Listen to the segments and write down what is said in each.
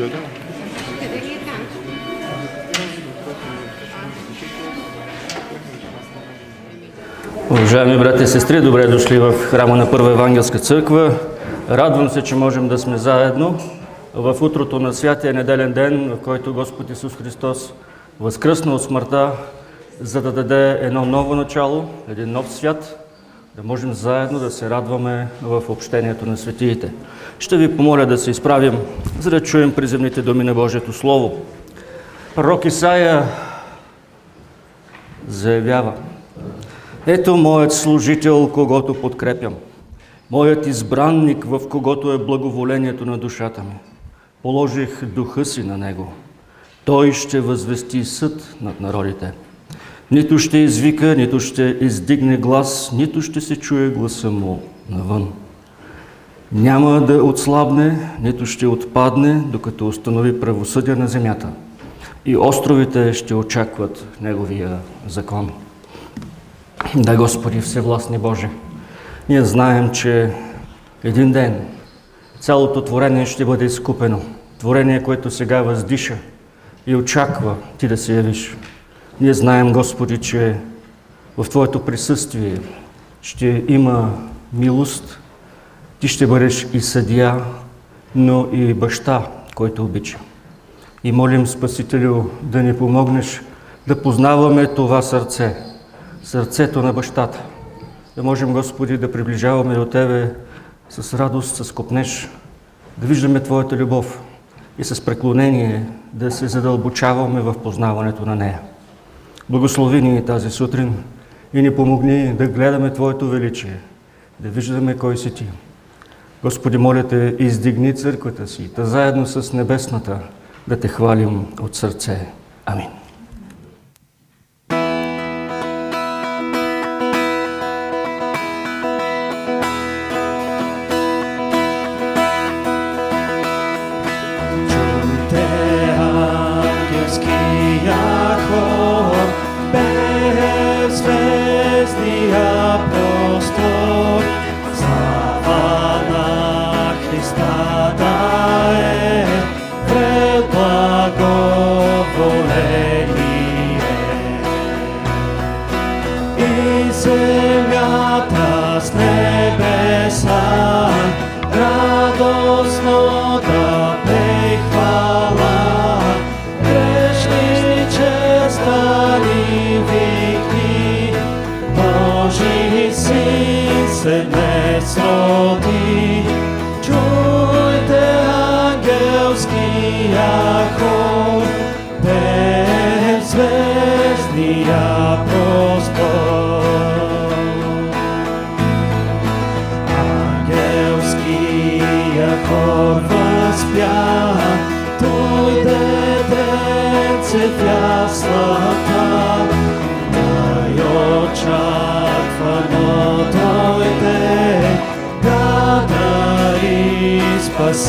Да, да. Уважаеми брати и сестри, добре дошли в храма на Първа Евангелска църква. Радвам се, че можем да сме заедно в утрото на святия неделен ден, в който Господ Исус Христос възкръсна от смъртта, за да даде едно ново начало, един нов свят, да можем заедно да се радваме в общението на светиите. Ще ви помоля да се изправим, за да чуем приземните думи на Божието Слово. Пророк Исаия заявява Ето моят служител, когото подкрепям, моят избранник, в когото е благоволението на душата ми. Положих духа си на него. Той ще възвести съд над народите. Нито ще извика, нито ще издигне глас, нито ще се чуе гласа му навън. Няма да отслабне, нито ще отпадне, докато установи правосъдие на земята. И островите ще очакват Неговия закон. Да, Господи, Всевластни Боже, ние знаем, че един ден цялото творение ще бъде изкупено. Творение, което сега въздиша и очаква Ти да се явиш. Ние знаем, Господи, че в Твоето присъствие ще има милост, Ти ще бъдеш и съдия, но и баща, който обича. И молим, Спасителю, да ни помогнеш да познаваме това сърце, сърцето на бащата. Да можем, Господи, да приближаваме до Тебе с радост, с копнеж, да виждаме Твоята любов и с преклонение да се задълбочаваме в познаването на нея. Благослови ни тази сутрин и ни помогни да гледаме Твоето величие, да виждаме кой си Ти. Господи, моля Те, издигни църквата си, да заедно с небесната да Те хвалим от сърце. Амин.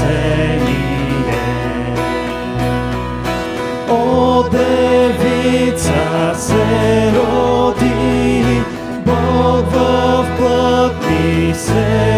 Спасение. О, девица се роди, Бог в плът ни се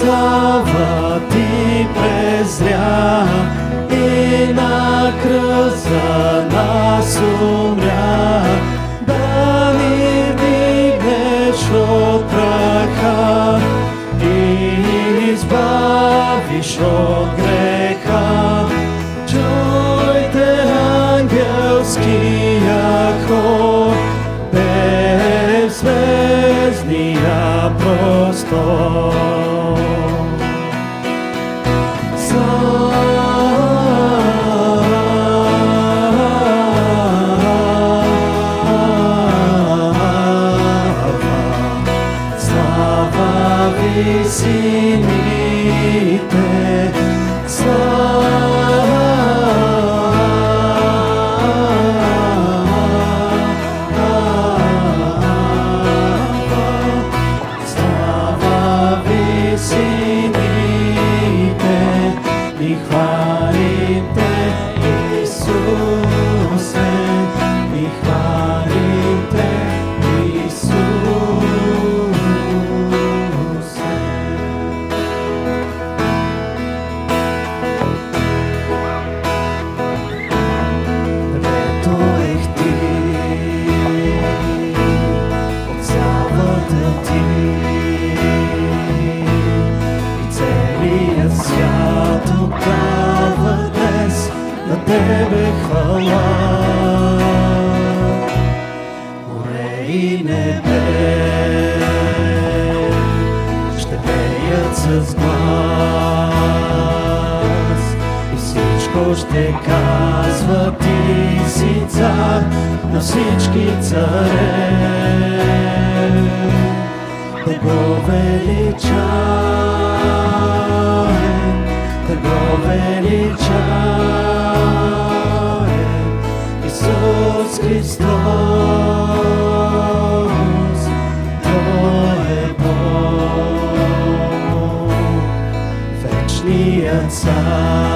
слава ты презря и на крил за нас умря, да не вдигнеш от праха і избавиш от всички царе, да го величае, да го величае, Исус Христос, Той е Бог, вечният цар.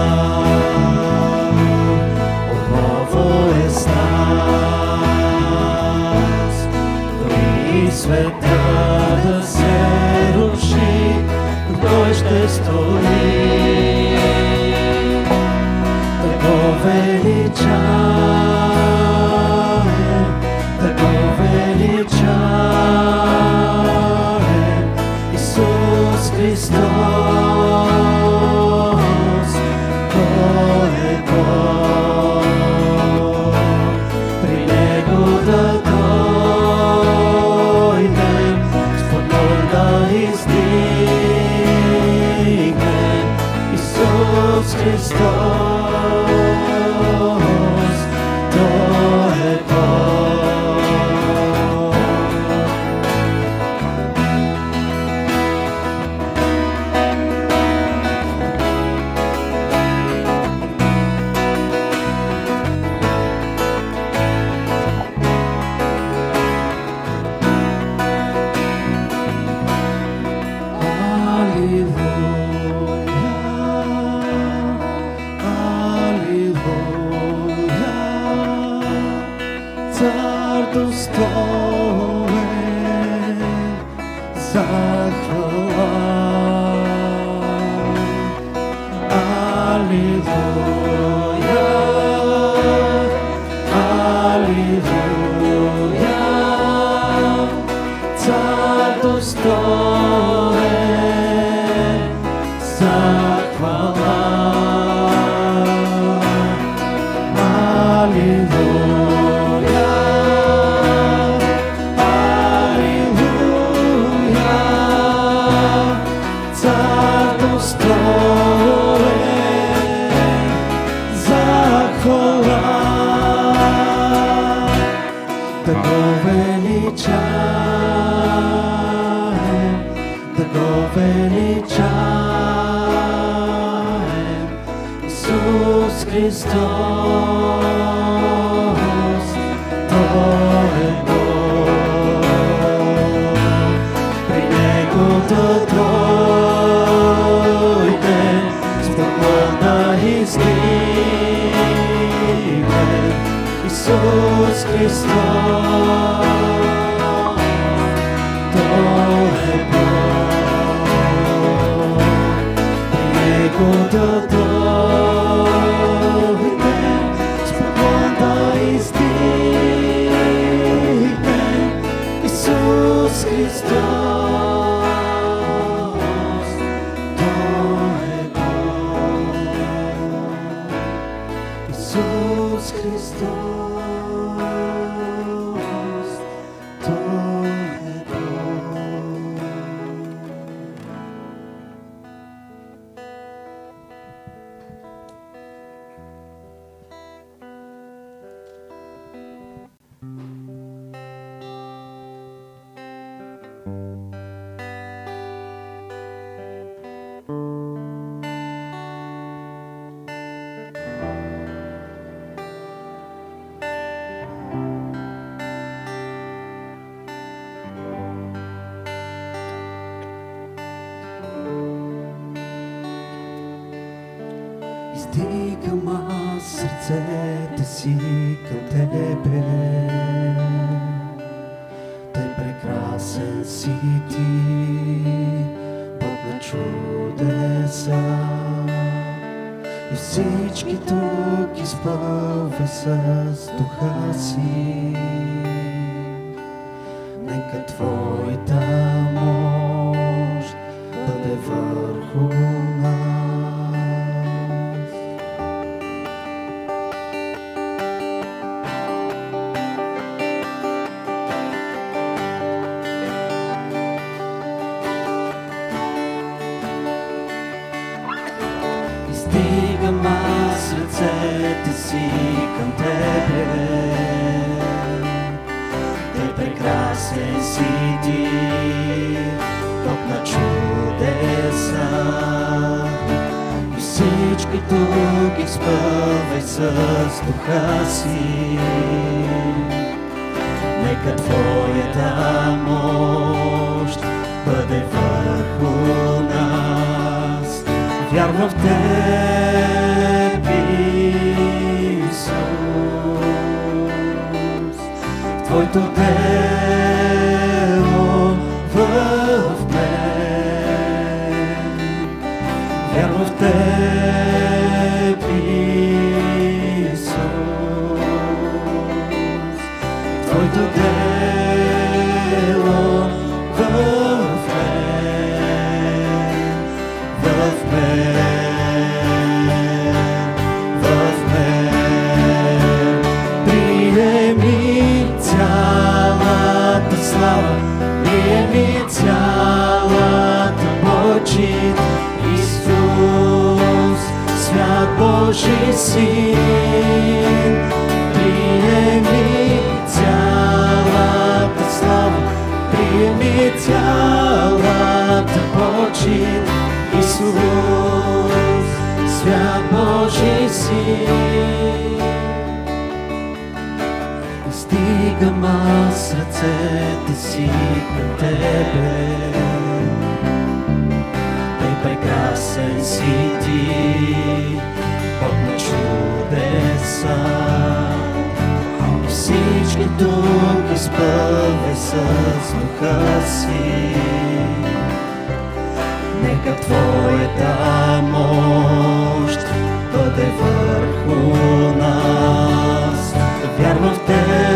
ръцете си към Тебе. Тъй прекрасен си Ти, Бог на чудеса. И всички тук изпълвай с духа си. Нека Твоята че си. Издигам аз ръцете си към Тебе. Тъй прекрасен си Ти, Бог на чудеса. И всички тук изпъвай с духа си. Нека Твоята мощ е върху нас. Вярвам в Тебе.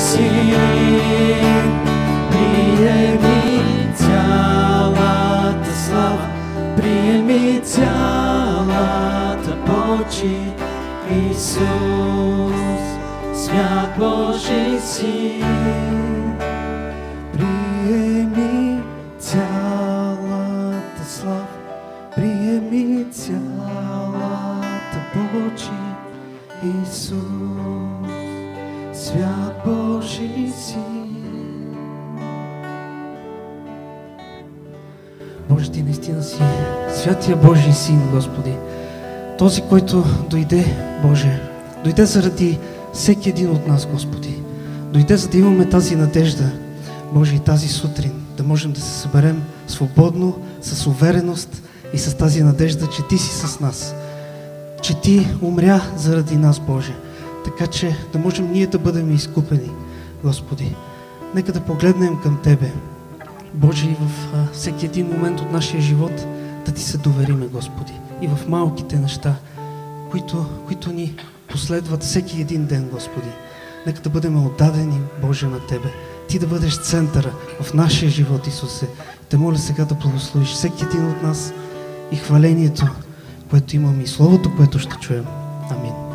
России, приеми тело слава, приеми тело Ты Иисус, свят Божий сил. Господи. Този, който дойде, Боже, дойде заради всеки един от нас, Господи. Дойде, за да имаме тази надежда, Боже, и тази сутрин, да можем да се съберем свободно, с увереност и с тази надежда, че Ти си с нас. Че Ти умря заради нас, Боже. Така че да можем ние да бъдем изкупени, Господи. Нека да погледнем към Тебе. Боже, и в всеки един момент от нашия живот да Ти се довериме, Господи. И в малките неща, които, които ни последват всеки един ден, Господи. Нека да бъдем отдадени, Боже, на Тебе. Ти да бъдеш центъра в нашия живот, Исусе. Те моля сега да благословиш всеки един от нас и хвалението, което имаме и Словото, което ще чуем. Амин.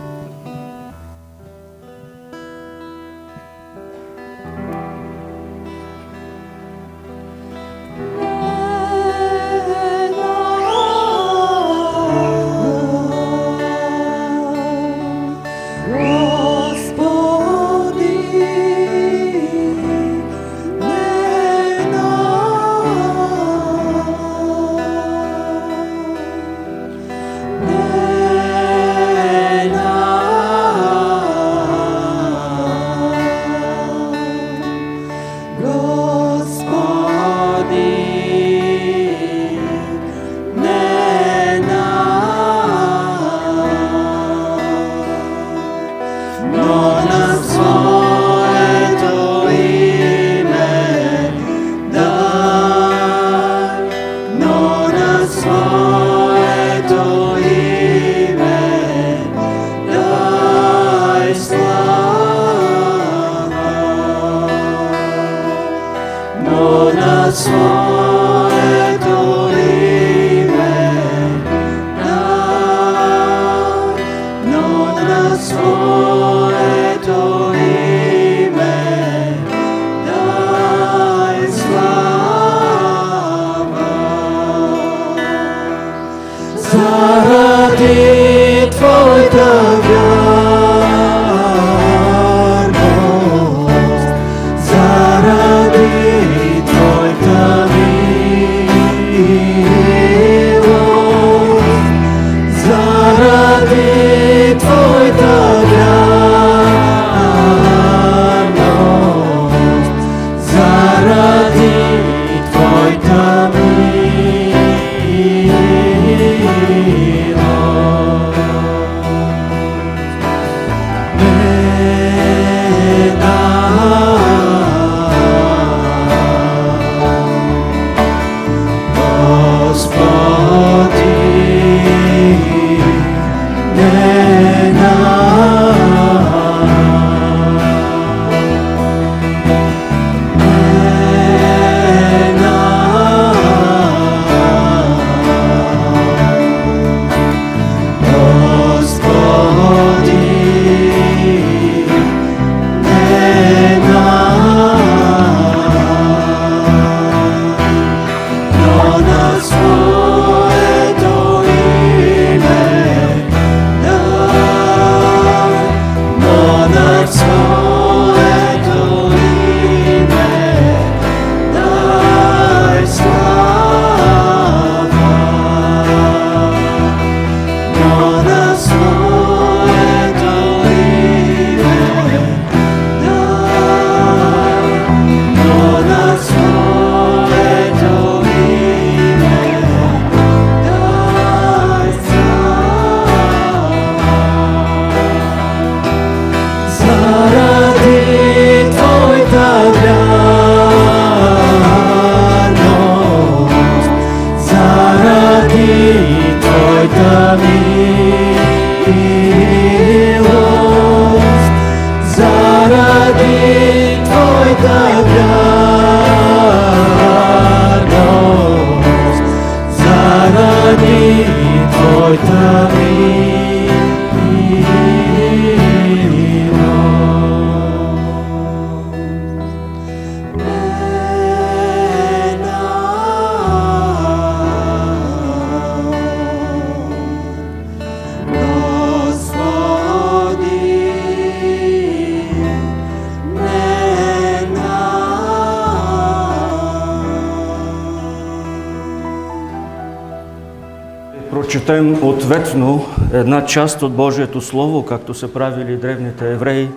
Една част от Божието Слово, както са правили древните евреи.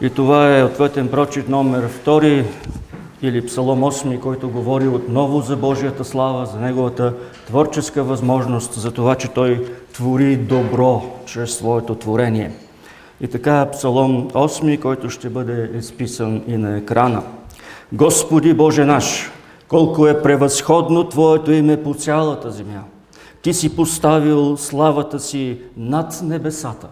И това е ответен прочит номер 2 или Псалом 8, който говори отново за Божията слава, за Неговата творческа възможност, за това, че Той твори добро чрез своето творение. И така Псалом 8, който ще бъде изписан и на екрана. Господи Боже наш, колко е превъзходно Твоето име по цялата земя. Ти си поставил славата си над небесата.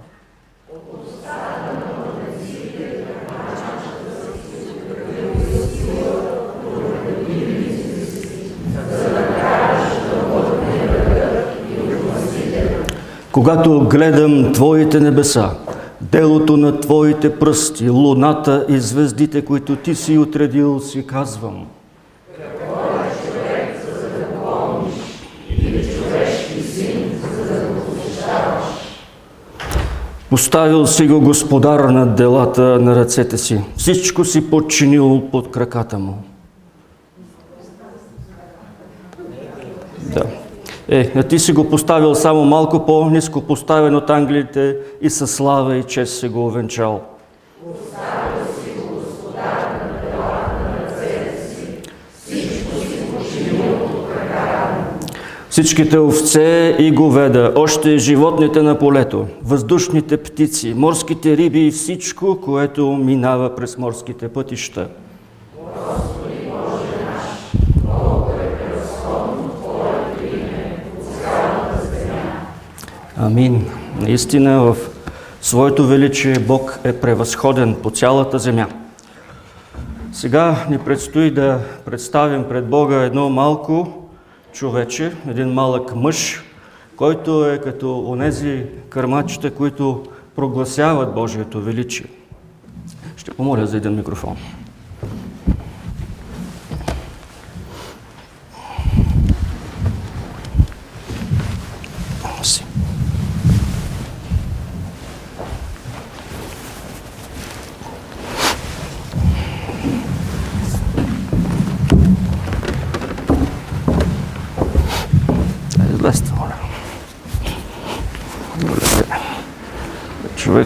Когато гледам Твоите небеса, делото на Твоите пръсти, луната и звездите, които Ти си отредил, си казвам – Поставил си го господар на делата на ръцете си. Всичко си подчинил под краката му. Да. Е, а ти си го поставил само малко по-низко поставен от англите и със слава и чест си го овенчал. Всичките овце и говеда, още животните на полето, въздушните птици, морските риби и всичко, което минава през морските пътища. Амин. Наистина в своето величие Бог е превъзходен по цялата земя. Сега ни предстои да представим пред Бога едно малко човече, един малък мъж, който е като онези кърмачета, които прогласяват Божието величие. Ще помоля за един микрофон.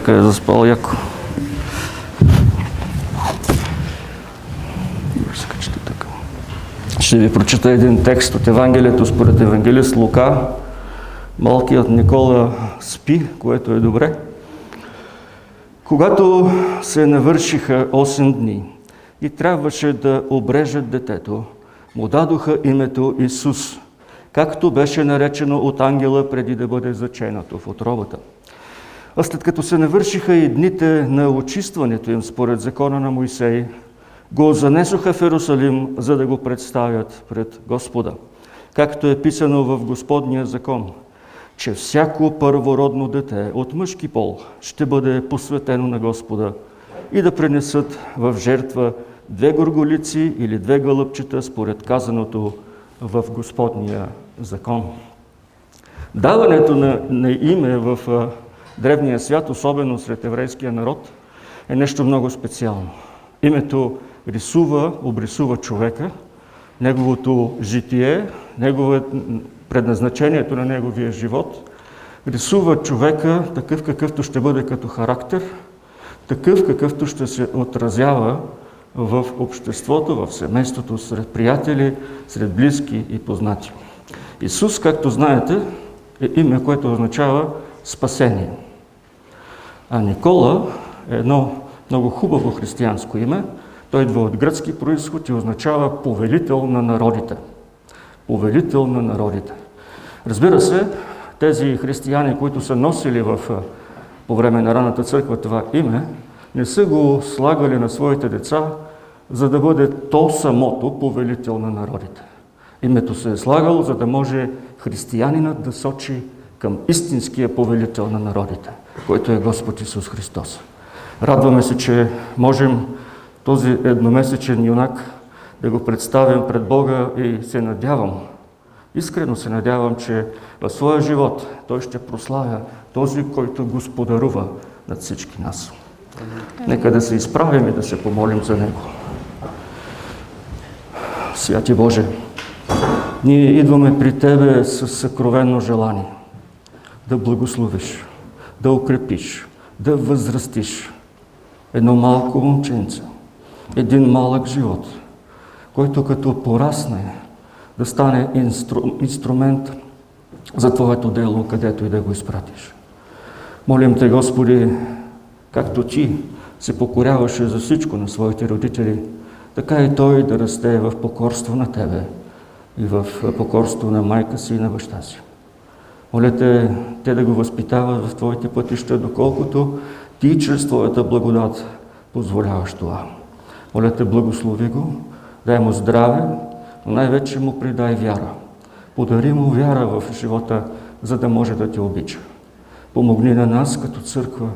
Човека е заспал яко. Ще ви прочита един текст от Евангелието според Евангелист Лука. Малкият Никола спи, което е добре. Когато се навършиха 8 дни и трябваше да обрежат детето, му дадоха името Исус, както беше наречено от ангела преди да бъде заченато в отробата. А след като се навършиха и дните на очистването им според закона на Моисей, го занесоха в Ерусалим, за да го представят пред Господа. Както е писано в Господния закон, че всяко първородно дете от мъжки пол ще бъде посветено на Господа и да пренесат в жертва две горголици или две гълъбчета според казаното в Господния закон. Даването на, на име в древния свят, особено сред еврейския народ, е нещо много специално. Името рисува, обрисува човека, неговото житие, негово, предназначението на неговия живот, рисува човека такъв какъвто ще бъде като характер, такъв какъвто ще се отразява в обществото, в семейството, сред приятели, сред близки и познати. Исус, както знаете, е име, което означава спасение. А Никола е едно много хубаво християнско име. Той идва от гръцки происход и означава повелител на народите. Повелител на народите. Разбира се, тези християни, които са носили в, по време на раната църква това име, не са го слагали на своите деца, за да бъде то самото повелител на народите. Името се е слагало, за да може християнинът да сочи към истинския повелител на народите, който е Господ Исус Христос. Радваме се, че можем този едномесечен юнак да го представим пред Бога и се надявам, искрено се надявам, че в своя живот той ще прославя този, който господарува над всички нас. Нека да се изправим и да се помолим за Него. Святи Боже, ние идваме при Тебе с съкровенно желание да благословиш, да укрепиш, да възрастиш едно малко момченце, един малък живот, който като порасне да стане инстру, инструмент за Твоето дело, където и да го изпратиш. Молим Те, Господи, както Ти се покоряваше за всичко на своите родители, така и той да расте в покорство на Тебе и в покорство на майка си и на баща си. Моля те, те да го възпитават в Твоите пътища, доколкото Ти чрез Твоята благодат позволяваш това. Моля те, благослови го, дай му здраве, но най-вече му придай вяра. Подари му вяра в живота, за да може да те обича. Помогни на нас като църква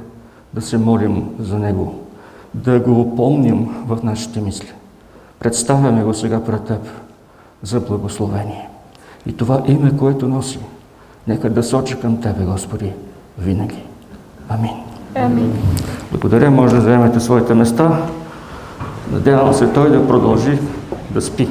да се молим за него, да го помним в нашите мисли. Представяме го сега пред Теб за благословение. И това име, което носи, нека да сочи към Тебе, Господи, винаги. Амин. Амин. Благодаря, може да заемете своите места. Надявам се той да продължи да спи.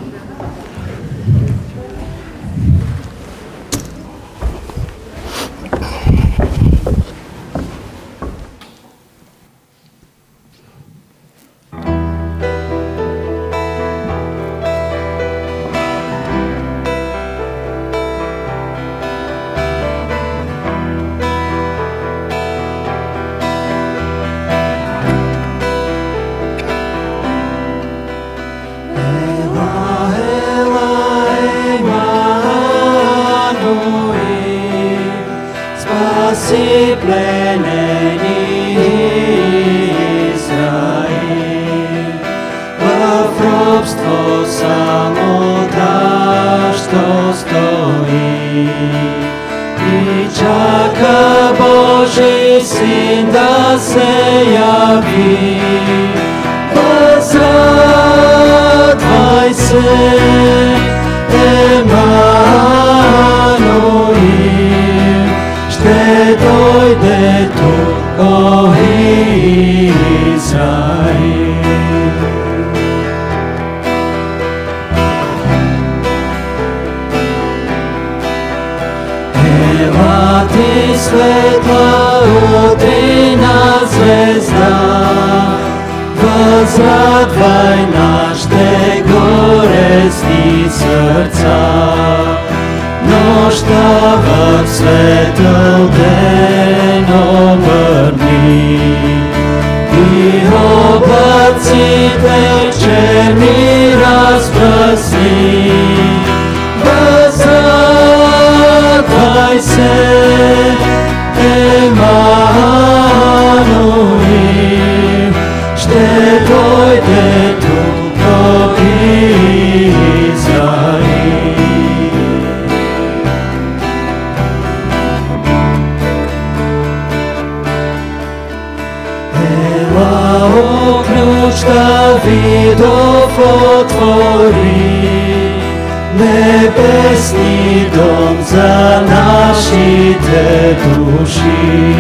Нашите души.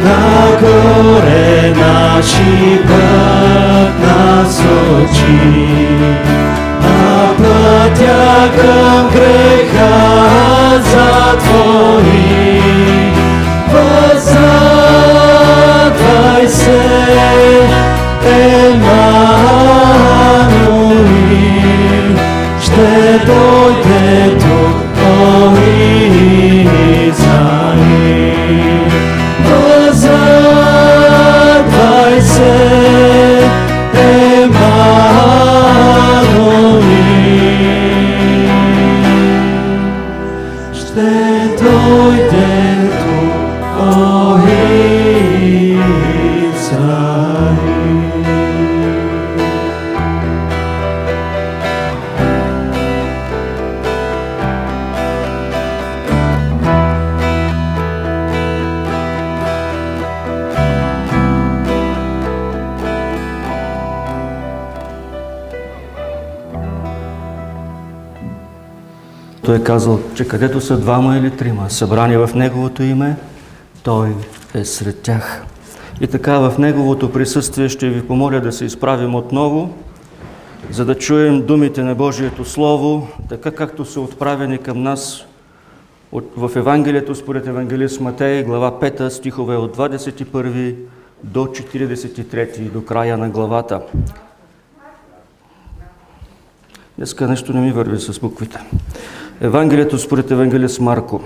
Нагоре наши път насочи, на пътя към греха затвори. Той е казал, че където са двама или трима събрани в Неговото име, Той е сред тях. И така в Неговото присъствие ще ви помоля да се изправим отново, за да чуем думите на Божието Слово, така както са отправени към нас в Евангелието според Евангелист Матей, глава 5, стихове от 21 до 43 до края на главата. Днеска нещо не ми върви с буквите. Евангелието според Евангелист Марко.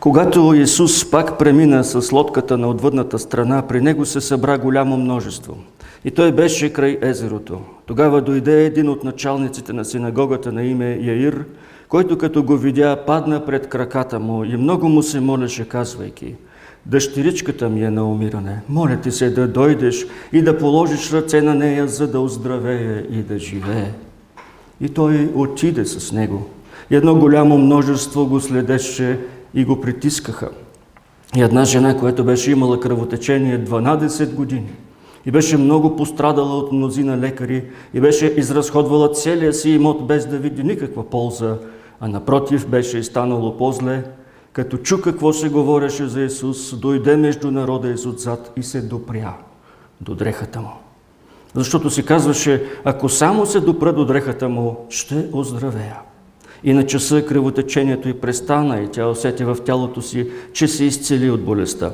Когато Исус пак премина с лодката на отвъдната страна, при него се събра голямо множество. И той беше край езерото. Тогава дойде един от началниците на синагогата на име Яир, който като го видя, падна пред краката му и много му се молеше, казвайки, Дъщеричката ми е на умиране. Моля ти се да дойдеш и да положиш ръце на нея, за да оздравее и да живее. И той отиде с него. И едно голямо множество го следеше и го притискаха. И една жена, която беше имала кръвотечение 12 години и беше много пострадала от мнозина лекари и беше изразходвала целия си имот без да види никаква полза, а напротив беше станало по-зле, като чу какво се говореше за Исус, дойде между народа из отзад и се допря до дрехата му. Защото си казваше, ако само се допра до дрехата му, ще оздравея. И на часа кръвотечението й престана и тя усети в тялото си, че се изцели от болестта.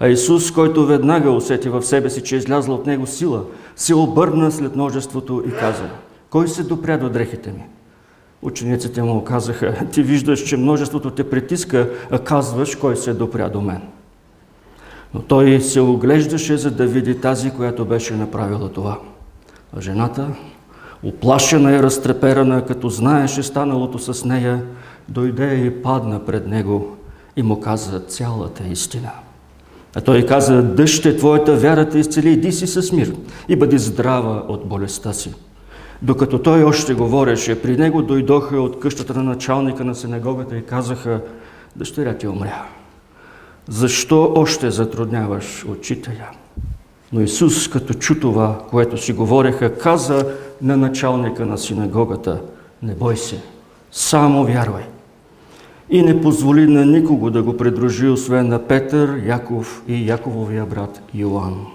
А Исус, който веднага усети в себе си, че излязла от него сила, се обърна след множеството и каза, кой се допря до дрехите ми? Учениците му казаха, ти виждаш, че множеството те притиска, а казваш, кой се допря до мен. Но той се оглеждаше, за да види тази, която беше направила това. А жената, оплашена и разтреперана, като знаеше станалото с нея, дойде и падна пред него и му каза цялата истина. А той каза, дъще, твоята вяра те изцели, иди си с мир и бъди здрава от болестта си. Докато той още говореше, при него дойдоха от къщата на началника на синагогата и казаха, дъщеря ти умря. Защо още затрудняваш учителя? Но Исус, като чу това, което си говореха, каза на началника на синагогата, не бой се, само вярвай. И не позволи на никого да го придружи, освен на Петър, Яков и Якововия брат Йоанн.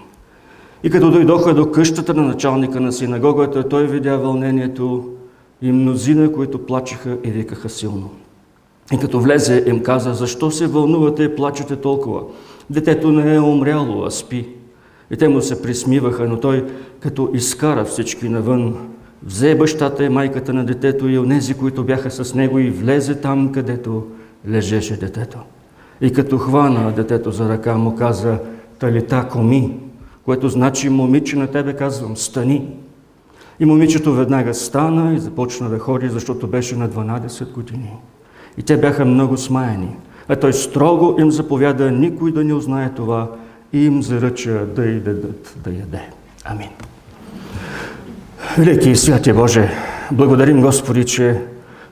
И като дойдоха до къщата на началника на синагогата, той видя вълнението и мнозина, които плачеха и викаха силно. И като влезе, им каза, защо се вълнувате и плачете толкова? Детето не е умряло, а спи. И те му се присмиваха, но той, като изкара всички навън, взе бащата и майката на детето и онези, които бяха с него и влезе там, където лежеше детето. И като хвана детето за ръка, му каза, талита коми, което значи, момиче, на тебе казвам, стани. И момичето веднага стана и започна да ходи, защото беше на 12 години. И те бяха много смаяни. А той строго им заповяда никой да не узнае това и им заръча да й дадат да яде. Амин. Велики и святи Боже, благодарим Господи, че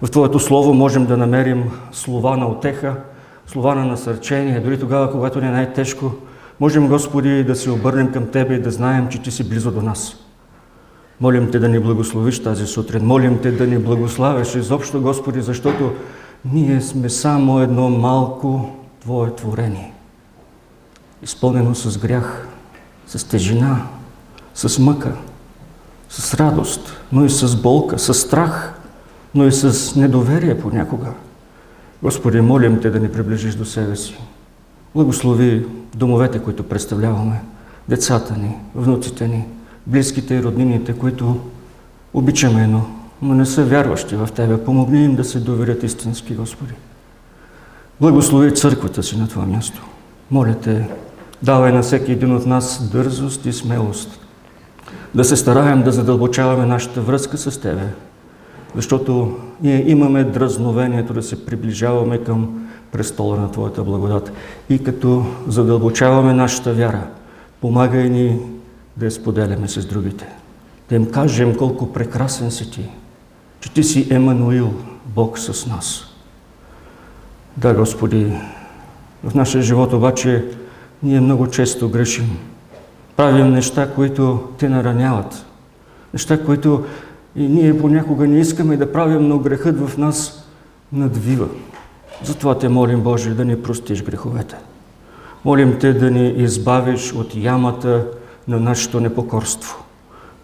в Твоето Слово можем да намерим слова на отеха, слова на насърчение, дори тогава, когато ни е най-тежко, можем, Господи, да се обърнем към Тебе и да знаем, че Ти си близо до нас. Молим Те да ни благословиш тази сутрин. Молим Те да ни благославяш изобщо, Господи, защото ние сме само едно малко Твое творение. Изпълнено с грях, с тежина, с мъка, с радост, но и с болка, с страх, но и с недоверие понякога. Господи, молим Те да ни приближиш до себе си. Благослови домовете, които представляваме, децата ни, внуците ни, близките и роднините, които обичаме, но, но не са вярващи в Тебе. Помогни им да се доверят истински, Господи. Благослови църквата си на това място. Моля Те, давай на всеки един от нас дързост и смелост да се стараем да задълбочаваме нашата връзка с Тебе, защото ние имаме дразновението да се приближаваме към престола на Твоята благодат. И като задълбочаваме нашата вяра, помагай ни да я споделяме с другите. Да им кажем колко прекрасен си Ти, че Ти си Емануил, Бог с нас. Да, Господи, в нашия живот обаче ние много често грешим. Правим неща, които Те нараняват. Неща, които и ние понякога не искаме да правим, но грехът в нас надвива. Затова те молим, Боже, да ни простиш греховете. Молим Те да ни избавиш от ямата на нашето непокорство.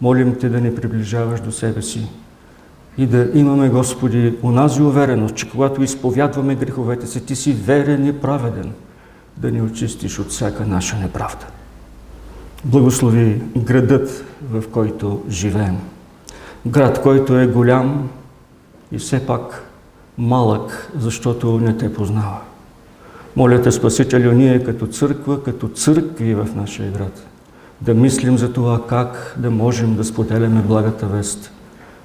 Молим Те да ни приближаваш до себе си И да имаме, Господи, унази увереност, че когато изповядваме греховете си, Ти си верен и праведен, да ни очистиш от всяка наша неправда. Благослови градът, в който живеем. Град, който е голям и все пак малък, защото не те познава. Моля те, Спасителю, ние като църква, като църкви в нашия град, да мислим за това как да можем да споделяме благата вест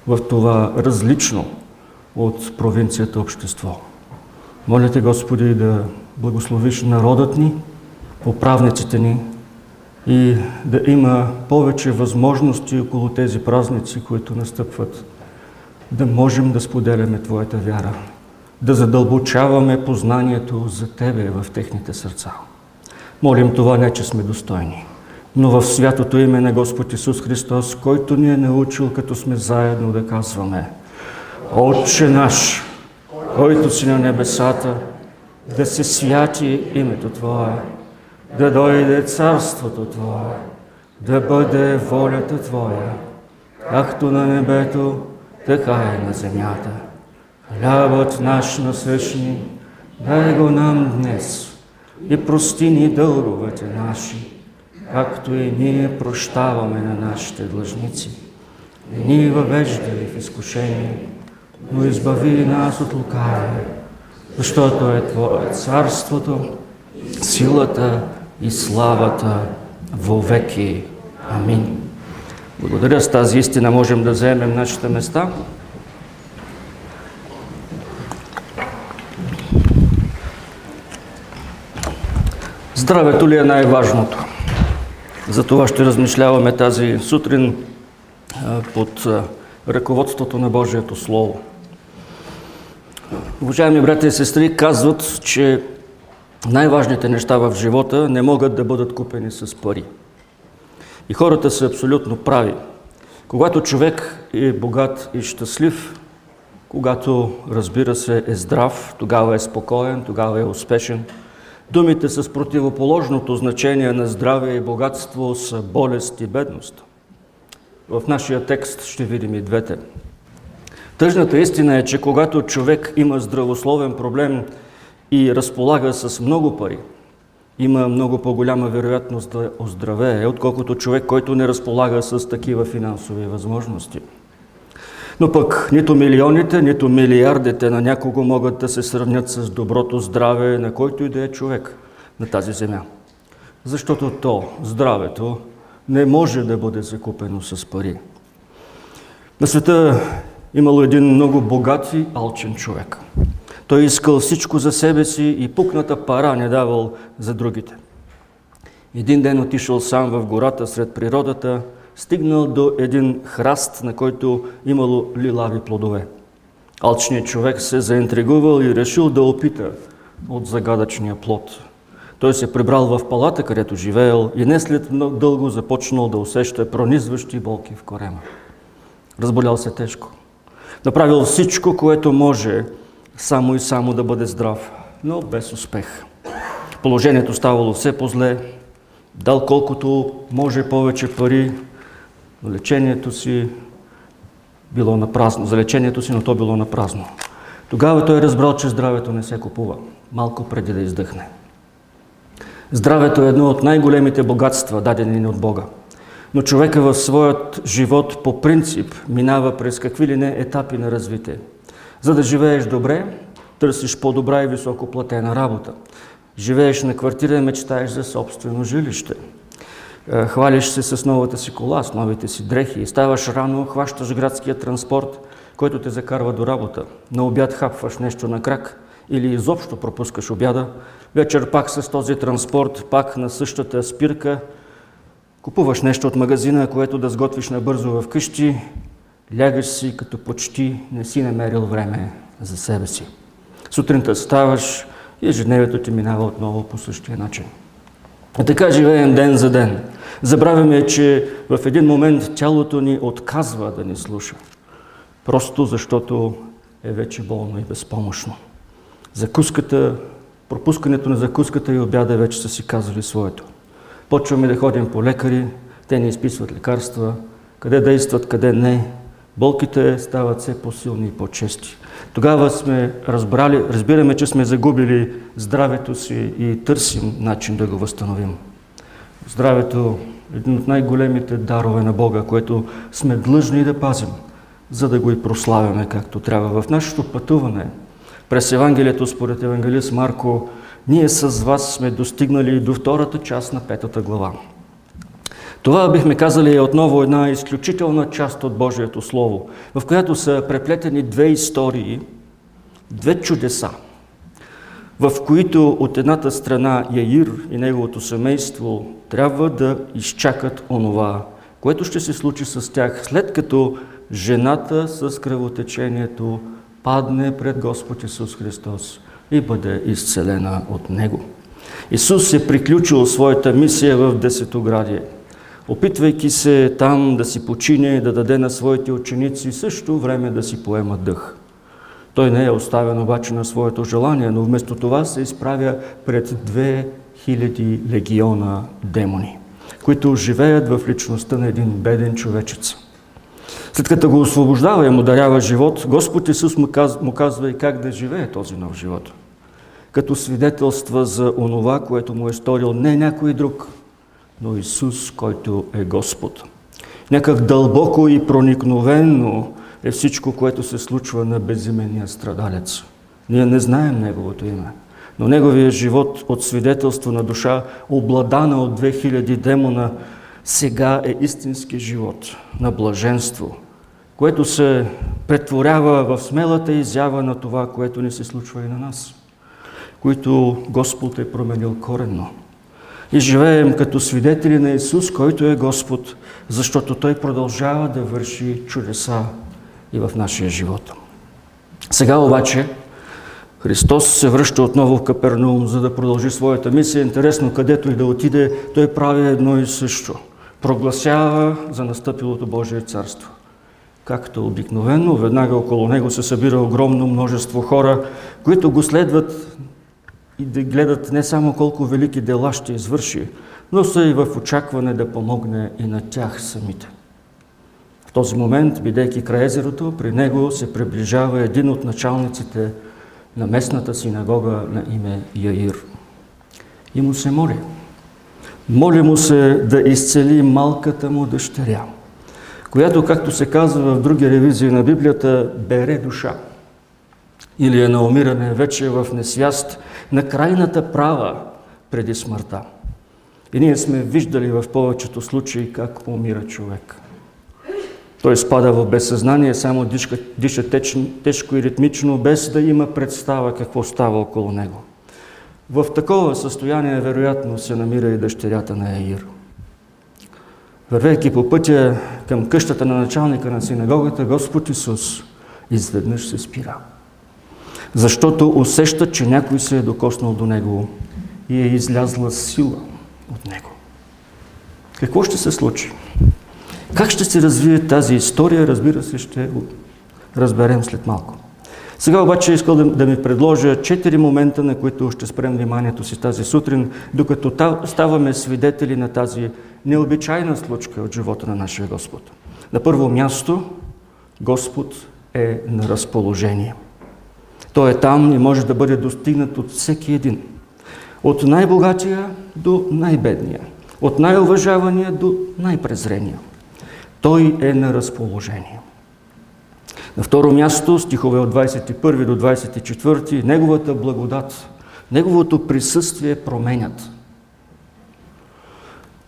в това различно от провинцията общество. Моля те, Господи, да благословиш народът ни, управниците ни и да има повече възможности около тези празници, които настъпват, да можем да споделяме Твоята вяра, да задълбочаваме познанието за Тебе в техните сърца. Молим това не, че сме достойни, но в святото име на Господ Исус Христос, който ни е научил, като сме заедно да казваме Отче наш, който си на небесата, да се святи името Твое, да дойде царството Твое, да бъде волята Твоя, както на небето, така е на земята. Хлябът наш насъщни, дай го нам днес и прости ни дълговете наши, както и ние прощаваме на нашите длъжници. Не ни въвеждай в изкушение, но избави нас от лукавия, защото е Твое царството, силата и славата вовеки. Амин. Благодаря с тази истина можем да заемем нашите места. Здравето ли е най-важното? За това ще размишляваме тази сутрин под ръководството на Божието Слово. Уважаеми брати и сестри, казват, че най-важните неща в живота не могат да бъдат купени с пари. И хората са абсолютно прави. Когато човек е богат и щастлив, когато, разбира се, е здрав, тогава е спокоен, тогава е успешен. Думите с противоположното значение на здраве и богатство са болест и бедност. В нашия текст ще видим и двете. Тъжната истина е, че когато човек има здравословен проблем и разполага с много пари, има много по-голяма вероятност да оздравее, отколкото човек, който не разполага с такива финансови възможности. Но пък нито милионите, нито милиардите на някого могат да се сравнят с доброто здраве на който и да е човек на тази земя. Защото то, здравето, не може да бъде закупено с пари. На света имало един много богат и алчен човек. Той искал всичко за себе си и пукната пара не давал за другите. Един ден отишъл сам в гората сред природата, стигнал до един храст, на който имало лилави плодове. Алчният човек се заинтригувал и решил да опита от загадъчния плод. Той се прибрал в палата, където живеел и не след много дълго започнал да усеща пронизващи болки в корема. Разболял се тежко. Направил всичко, което може, само и само да бъде здрав, но без успех. Положението ставало все по-зле, дал колкото може повече пари, лечението си било на празно. За лечението си, но то било на празно. Тогава той разбрал, че здравето не се купува, малко преди да издъхне. Здравето е едно от най-големите богатства, дадени ни от Бога. Но човека в своят живот по принцип минава през какви ли не етапи на развитие. За да живееш добре, търсиш по-добра и високо платена работа. Живееш на квартира и мечтаеш за собствено жилище. Е, хвалиш се с новата си кола, с новите си дрехи и ставаш рано, хващаш градския транспорт, който те закарва до работа. На обяд хапваш нещо на крак или изобщо пропускаш обяда. Вечер пак с този транспорт, пак на същата спирка, купуваш нещо от магазина, което да сготвиш набързо в къщи, лягаш си, като почти не си намерил време за себе си. Сутринта ставаш и ежедневието ти минава отново по същия начин. А така живеем ден за ден. Забравяме, че в един момент тялото ни отказва да ни слуша. Просто защото е вече болно и безпомощно. Закуската, пропускането на закуската и обяда вече са си казали своето. Почваме да ходим по лекари, те ни изписват лекарства, къде действат, къде не. болките стават все по-силни и по-чести. Тогава сме разбрали, разбираме, че сме загубили здравето си и търсим начин да го възстановим. Здравето е един от най-големите дарове на Бога, което сме длъжни да пазим, за да го и прославяме както трябва. В нашето пътуване през Евангелието според евангелист Марко, ние с вас сме достигнали до втората част на петата глава. Това, бихме казали, е отново една изключителна част от Божието Слово, в която са преплетени две истории, две чудеса, в които от едната страна Яир и неговото семейство трябва да изчакат онова, което ще се случи с тях, след като жената с кръвотечението падне пред Господ Исус Христос и бъде изцелена от Него. Исус е приключил своята мисия в Десетоградие – опитвайки се там да си почине, да даде на своите ученици също време да си поема дъх. Той не е оставен обаче на своето желание, но вместо това се изправя пред 2000 легиона демони, които живеят в личността на един беден човечец. След като го освобождава и му дарява живот, Господ Исус му казва, му казва и как да живее този нов живот. Като свидетелства за онова, което му е сторил не някой друг – но Исус, който е Господ. Някак дълбоко и проникновенно е всичко, което се случва на безименния страдалец. Ние не знаем Неговото име, но Неговия живот от свидетелство на душа, обладана от 2000 демона, сега е истински живот на блаженство, което се претворява в смелата изява на това, което ни се случва и на нас, които Господ е променил коренно и живеем като свидетели на Исус, който е Господ, защото Той продължава да върши чудеса и в нашия живот. Сега обаче Христос се връща отново в Капернаум, за да продължи своята мисия. Интересно, където и да отиде, Той прави едно и също. Прогласява за настъпилото Божие царство. Както обикновено, веднага около него се събира огромно множество хора, които го следват и да гледат не само колко велики дела ще извърши, но са и в очакване да помогне и на тях самите. В този момент, бидейки край езерото, при него се приближава един от началниците на местната синагога на име Яир. И му се моли. Моли му се да изцели малката му дъщеря, която, както се казва в други ревизии на Библията, бере душа или е на умиране вече в несвяст на крайната права преди смъртта. И ние сме виждали в повечето случаи как умира човек. Той спада в безсъзнание, само диша, диша течно, тежко и ритмично, без да има представа какво става около него. В такова състояние, вероятно, се намира и дъщерята на Яир. Вървейки по пътя към къщата на началника на синагогата, Господ Исус изведнъж се спира защото усеща, че някой се е докоснал до него и е излязла сила от него. Какво ще се случи? Как ще се развие тази история, разбира се, ще разберем след малко. Сега обаче искал да, да ми предложа четири момента, на които ще спрем вниманието си тази сутрин, докато ставаме свидетели на тази необичайна случка от живота на нашия Господ. На първо място, Господ е на разположение – той е там и може да бъде достигнат от всеки един. От най-богатия до най-бедния. От най-уважавания до най-презрения. Той е на разположение. На второ място, стихове от 21 до 24, Неговата благодат, Неговото присъствие променят.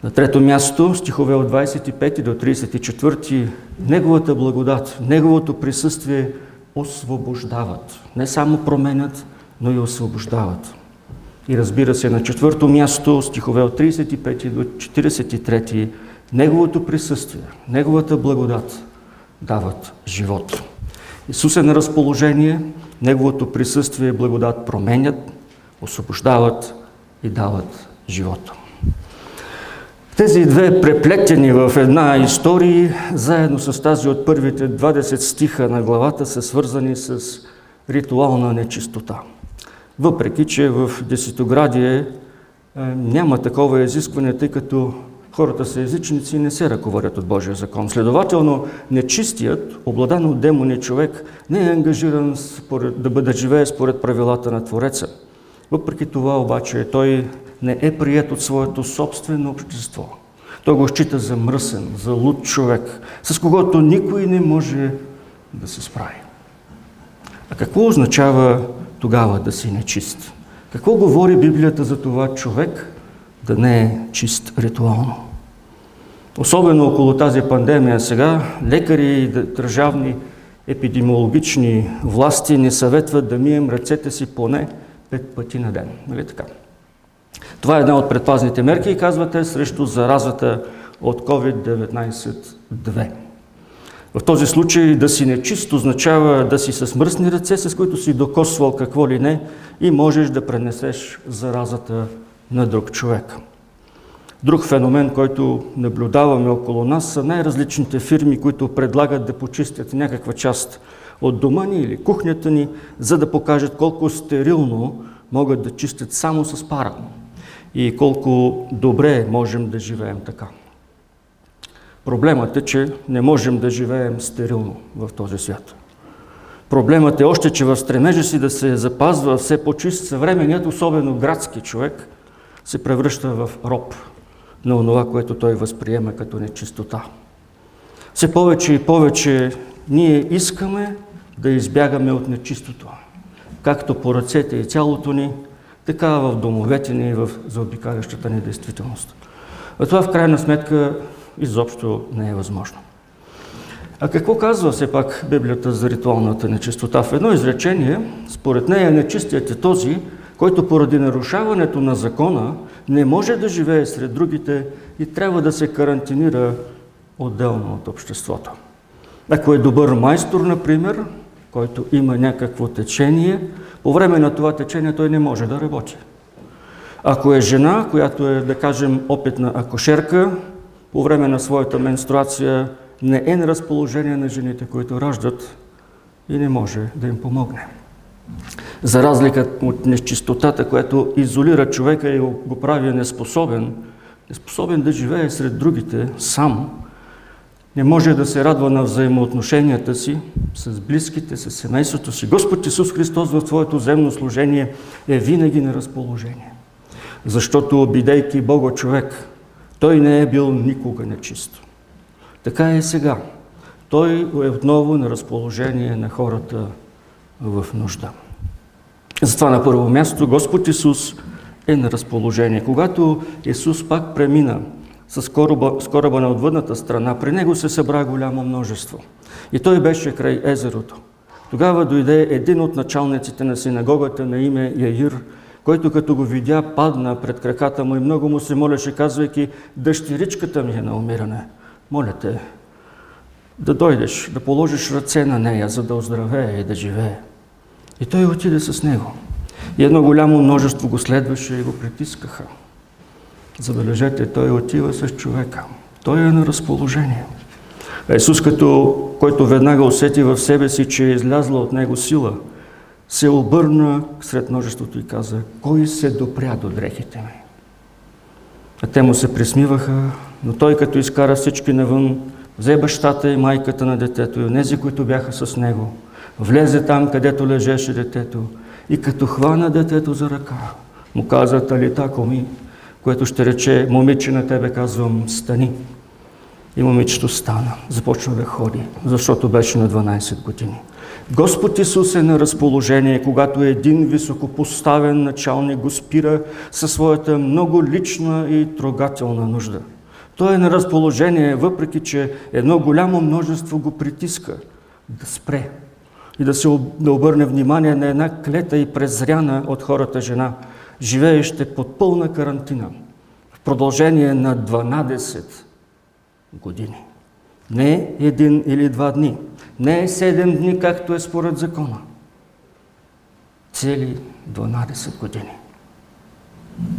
На трето място, стихове от 25 до 34, Неговата благодат, Неговото присъствие освобождават. Не само променят, но и освобождават. И разбира се, на четвърто място, стихове от 35 до 43, Неговото присъствие, Неговата благодат дават живот. Исус е на разположение, Неговото присъствие и благодат променят, освобождават и дават живота. Тези две преплетени в една история, заедно с тази от първите 20 стиха на главата, са свързани с ритуална нечистота. Въпреки, че в Десетоградие е, няма такова изискване, тъй като Хората са езичници и не се ръководят от Божия закон. Следователно, нечистият, обладан от демони човек, не е ангажиран според, да бъде живее според правилата на Твореца. Въпреки това обаче той не е прият от своето собствено общество. Той го счита за мръсен, за луд човек, с когото никой не може да се справи. А какво означава тогава да си нечист? Какво говори Библията за това човек да не е чист ритуално? Особено около тази пандемия сега, лекари и държавни епидемиологични власти ни съветват да мием ръцете си поне пет пъти на ден. Нали така? Това е една от предпазните мерки казвате срещу заразата от COVID-19-2. В този случай да си нечист означава да си с мръсни ръце, с които си докосвал какво ли не и можеш да пренесеш заразата на друг човек. Друг феномен, който наблюдаваме около нас, са най-различните фирми, които предлагат да почистят някаква част от дома ни или кухнята ни, за да покажат колко стерилно могат да чистят само с пара и колко добре можем да живеем така. Проблемът е, че не можем да живеем стерилно в този свят. Проблемът е още, че в стремежа си да се запазва все по-чист съвременният, особено градски човек, се превръща в роб на онова, което той възприема като нечистота. Все повече и повече ние искаме да избягаме от нечистото, както по ръцете и цялото ни, така в домовете ни и в заобикалящата ни действителност. А това в крайна сметка изобщо не е възможно. А какво казва все пак Библията за ритуалната нечистота? В едно изречение, според нея нечистият е този, който поради нарушаването на закона не може да живее сред другите и трябва да се карантинира отделно от обществото. Ако е добър майстор, например, който има някакво течение, по време на това течение той не може да работи. Ако е жена, която е, да кажем, опитна акушерка, по време на своята менструация не е на разположение на жените, които раждат и не може да им помогне. За разлика от нечистотата, която изолира човека и го прави неспособен, неспособен да живее сред другите сам, не може да се радва на взаимоотношенията си с близките, с семейството си. Господ Исус Христос в Твоето земно служение е винаги на разположение. Защото, бидейки Бога човек, той не е бил никога нечист. Така е сега. Той е отново на разположение на хората в нужда. Затова на първо място Господ Исус е на разположение. Когато Исус пак премина с кораба, с кораба на отвъдната страна, при него се събра голямо множество. И той беше край езерото. Тогава дойде един от началниците на синагогата на име Яир, който като го видя, падна пред краката му и много му се молеше, казвайки, дъщеричката ми е на умиране. Моля те, да дойдеш, да положиш ръце на нея, за да оздравее и да живее. И той отиде с него. И едно голямо множество го следваше и го притискаха. Забележете, той отива с човека. Той е на разположение. Исус, като, който веднага усети в себе си, че е излязла от него сила, се обърна сред множеството и каза, кой се допря до дрехите ми? А те му се присмиваха, но той като изкара всички навън, взе бащата и майката на детето и онези, които бяха с него, влезе там, където лежеше детето и като хвана детето за ръка, му каза Талита ми, което ще рече, момиче на тебе казвам, стани. И момичето стана, започна да ходи, защото беше на 12 години. Господ Исус е на разположение, когато един високопоставен началник го спира със своята много лична и трогателна нужда. Той е на разположение, въпреки че едно голямо множество го притиска да спре и да се обърне внимание на една клета и презряна от хората жена, живееща под пълна карантина в продължение на 12 години. Не един или два дни, не 7 дни, както е според закона. Цели 12 години.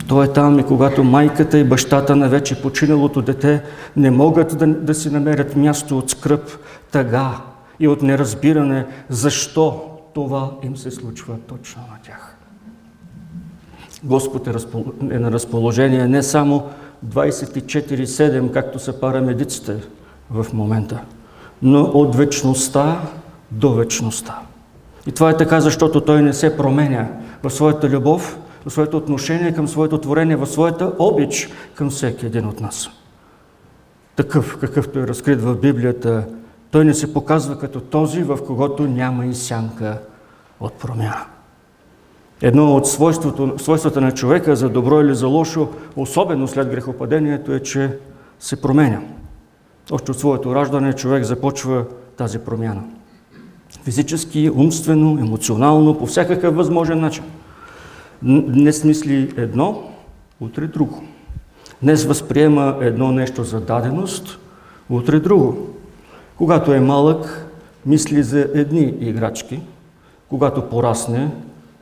Той е там и когато майката и бащата на вече починалото дете не могат да, да си намерят място от скръп, тъга и от неразбиране, защо това им се случва точно на тях. Господ е, е на разположение не само 24-7, както са парамедиците в момента, но от вечността до вечността. И това е така, защото Той не се променя в своята любов, в своето отношение към своето творение, в своята обич към всеки един от нас. Такъв, какъвто е разкрит в Библията, той не се показва като този, в когото няма и сянка от промяна. Едно от свойствата на човека за добро или за лошо, особено след грехопадението, е, че се променя. Още от своето раждане човек започва тази промяна. Физически, умствено, емоционално, по всякакъв възможен начин. Днес мисли едно, утре друго. Днес възприема едно нещо за даденост, утре друго. Когато е малък, мисли за едни играчки, когато порасне,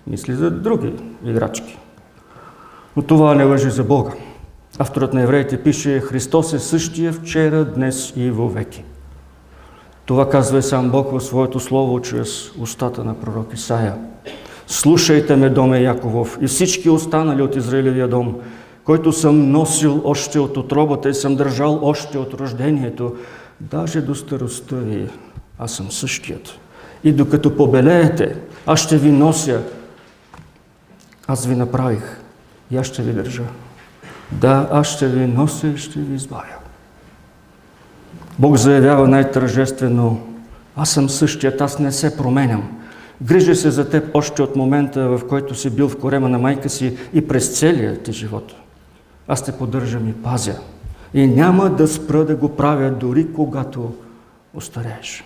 мисли за други играчки. Но това не въжи за Бога. Авторът на евреите пише Христос е същия вчера, днес и вовеки. Това казва и сам Бог в своето слово чрез устата на пророк Исаия. Слушайте ме, доме Яковов, и всички останали от Израилевия дом, който съм носил още от отробата и съм държал още от рождението, даже до старостта ви, аз съм същият. И докато побелеете, аз ще ви нося, аз ви направих и аз ще ви държа. Да, аз ще ви нося и ще ви избавя. Бог заявява най-тържествено, аз съм същият, аз не се променям. Грижа се за теб още от момента, в който си бил в корема на майка си и през целия ти живот. Аз те поддържам и пазя. И няма да спра да го правя, дори когато остарееш.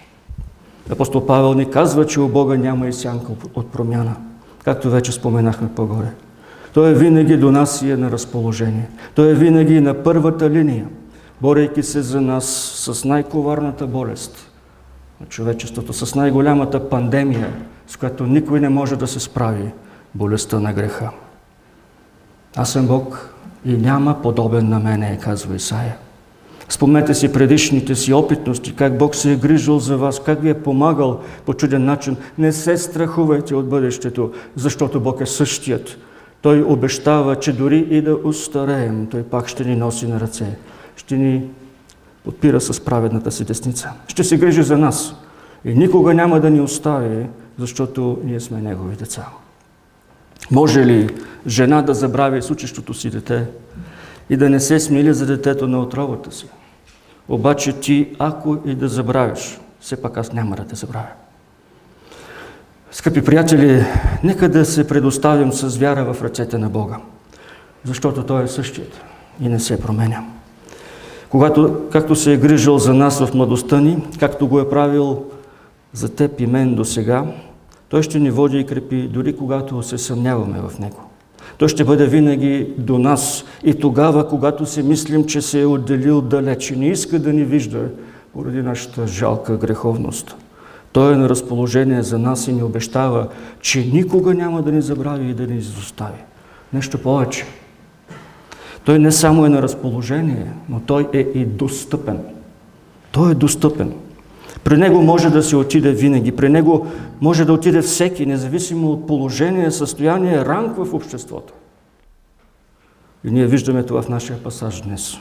Апостол Павел ни казва, че у Бога няма и сянка от промяна, както вече споменахме по-горе. Той е винаги до нас и е на разположение. Той е винаги на първата линия, борейки се за нас с най-коварната болест на човечеството, с най-голямата пандемия, с която никой не може да се справи болестта на греха. Аз съм Бог и няма подобен на мене, казва Исаия. Спомнете си предишните си опитности, как Бог се е грижил за вас, как ви е помагал по чуден начин. Не се страхувайте от бъдещето, защото Бог е същият. Той обещава, че дори и да устареем, Той пак ще ни носи на ръце. Ще ни подпира с праведната си десница. Ще се грижи за нас. И никога няма да ни остави, защото ние сме Негови деца. Може ли жена да забрави с учещото си дете и да не се смили за детето на отровата си? Обаче ти, ако и да забравиш, все пак аз няма да те забравя. Скъпи приятели, нека да се предоставим с вяра в ръцете на Бога, защото Той е същият и не се променя. Когато, както се е грижил за нас в младостта ни, както го е правил за теб и мен до сега, той ще ни води и крепи, дори когато се съмняваме в Него. Той ще бъде винаги до нас и тогава, когато си мислим, че се е отделил далеч и не иска да ни вижда поради нашата жалка греховност. Той е на разположение за нас и ни обещава, че никога няма да ни забрави и да ни изостави. Нещо повече. Той не само е на разположение, но той е и достъпен. Той е достъпен. При него може да се отиде винаги. При него може да отиде всеки, независимо от положение, състояние, ранг в обществото. И ние виждаме това в нашия пасаж днес.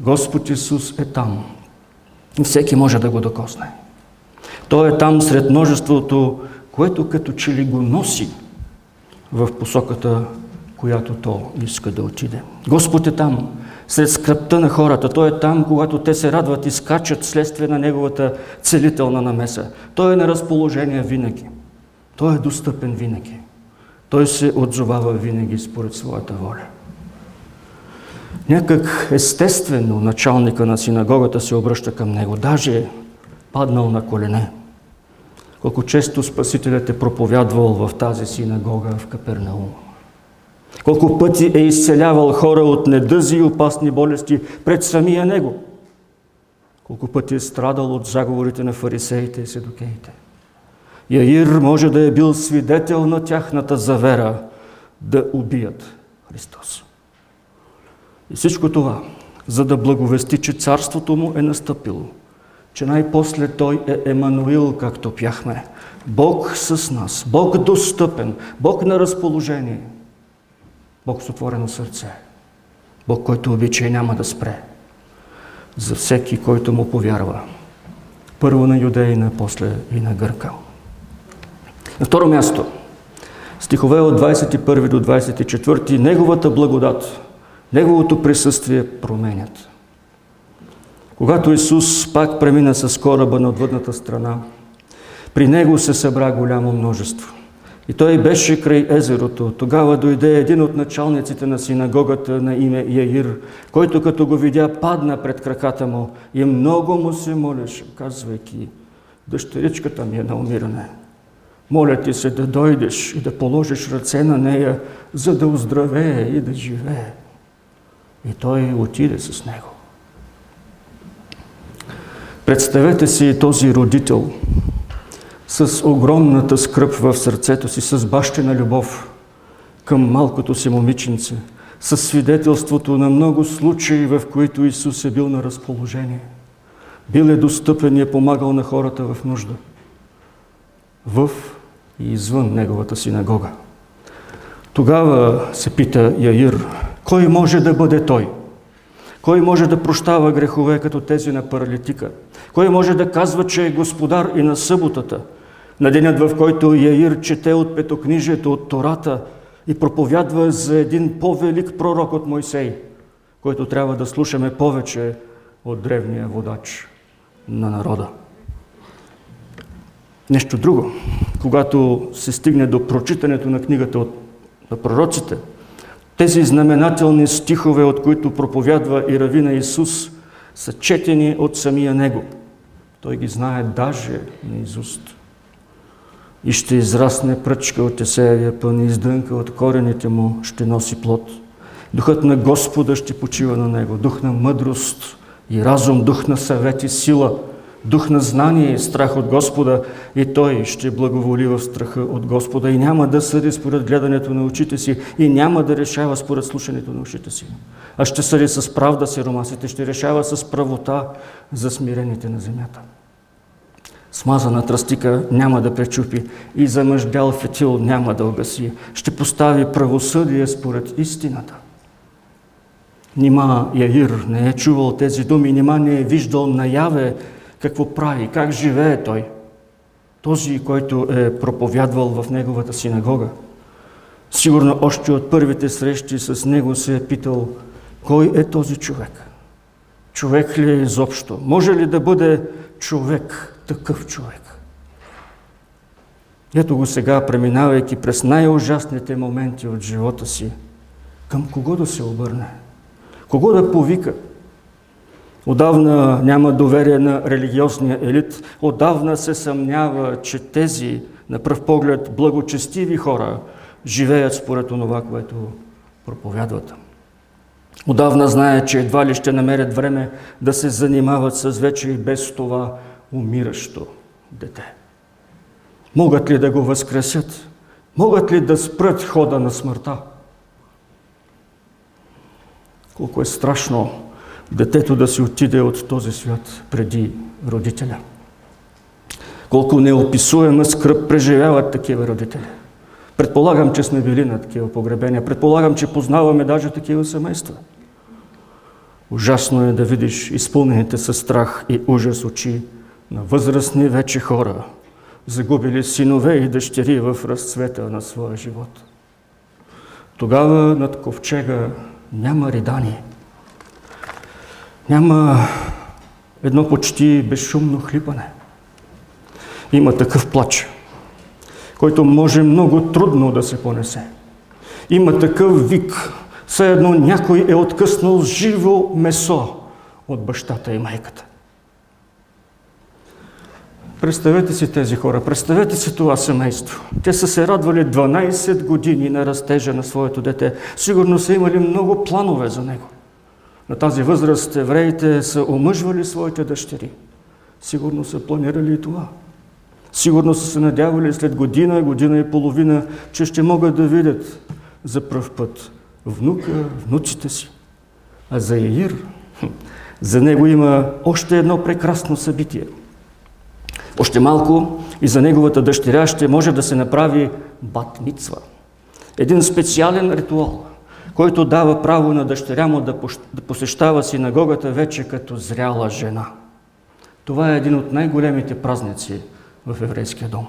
Господ Исус е там. И всеки може да го докосне. Той е там сред множеството, което като че ли го носи в посоката, която то иска да отиде. Господ е там сред скръпта на хората. Той е там, когато те се радват и скачат следствие на Неговата целителна намеса. Той е на разположение винаги. Той е достъпен винаги. Той се отзовава винаги според своята воля. Някак естествено началника на синагогата се обръща към него. Даже е паднал на колене. Колко често Спасителят е проповядвал в тази синагога в Капернаум. Колко пъти е изцелявал хора от недъзи и опасни болести пред самия Него. Колко пъти е страдал от заговорите на фарисеите и седокеите. Яир може да е бил свидетел на тяхната завера да убият Христос. И всичко това, за да благовести, че царството му е настъпило, че най-после той е Емануил, както пяхме. Бог с нас, Бог достъпен, Бог на разположение – Бог с отворено сърце. Бог, който обича и няма да спре. За всеки, който му повярва. Първо на юдеина, после и на гърка. На второ място, стихове от 21 до 24, Неговата благодат, Неговото присъствие променят. Когато Исус пак премина с кораба на отвъдната страна, при Него се събра голямо множество. И той беше край езерото. Тогава дойде един от началниците на синагогата на име Яир, който като го видя, падна пред краката му и много му се молеше, казвайки, дъщеричката ми е на умиране. Моля ти се да дойдеш и да положиш ръце на нея, за да оздравее и да живее. И той отиде с него. Представете си този родител с огромната скръп в сърцето си, с бащина любов към малкото си момиченце, с свидетелството на много случаи, в които Исус е бил на разположение. Бил е достъпен и е помагал на хората в нужда. В и извън неговата синагога. Тогава се пита Яир, кой може да бъде той? Кой може да прощава грехове като тези на паралитика? Кой може да казва, че е господар и на съботата? На денят, в който Яир чете от петокнижието, от Тората и проповядва за един по-велик пророк от Мойсей, който трябва да слушаме повече от древния водач на народа. Нещо друго. Когато се стигне до прочитането на книгата от, на пророците, тези знаменателни стихове, от които проповядва и равина Исус, са четени от самия Него. Той ги знае даже на изуст. И ще израсне пръчка от Есеевия пън и издънка от корените му ще носи плод. Духът на Господа ще почива на него, дух на мъдрост и разум, дух на съвет и сила – дух на знание и страх от Господа и той ще благоволи в страха от Господа и няма да съди според гледането на очите си и няма да решава според слушането на ушите си. А ще съди с правда си ромасите, ще решава с правота за смирените на земята. Смазана тръстика няма да пречупи и замъждял фетил няма да огаси. Ще постави правосъдие според истината. Нима Яир не е чувал тези думи, нима не е виждал наяве какво прави, как живее той. Този, който е проповядвал в неговата синагога. Сигурно още от първите срещи с него се е питал, кой е този човек? Човек ли е изобщо? Може ли да бъде човек, такъв човек? Ето го сега, преминавайки през най-ужасните моменти от живота си, към кого да се обърне? Кого да повика? Отдавна няма доверие на религиозния елит. Отдавна се съмнява, че тези, на пръв поглед, благочестиви хора живеят според това, което проповядват. Отдавна знае, че едва ли ще намерят време да се занимават с вече и без това умиращо дете. Могат ли да го възкресят? Могат ли да спрат хода на смъртта? Колко е страшно детето да си отиде от този свят преди родителя. Колко неописуема скръп преживяват такива родители. Предполагам, че сме били на такива погребения. Предполагам, че познаваме даже такива семейства. Ужасно е да видиш изпълнените със страх и ужас очи на възрастни вече хора, загубили синове и дъщери в разцвета на своя живот. Тогава над ковчега няма ридание – няма едно почти безшумно хлипане. Има такъв плач, който може много трудно да се понесе. Има такъв вик, все едно някой е откъснал живо месо от бащата и майката. Представете си тези хора, представете си това семейство. Те са се радвали 12 години на растежа на своето дете. Сигурно са имали много планове за него. На тази възраст евреите са омъжвали своите дъщери. Сигурно са планирали и това. Сигурно са се надявали след година, година и половина, че ще могат да видят за пръв път внука, внуците си. А за Яир, за него има още едно прекрасно събитие. Още малко и за неговата дъщеря ще може да се направи батмицва. Един специален ритуал – който дава право на дъщеря му да посещава синагогата вече като зряла жена. Това е един от най-големите празници в еврейския дом.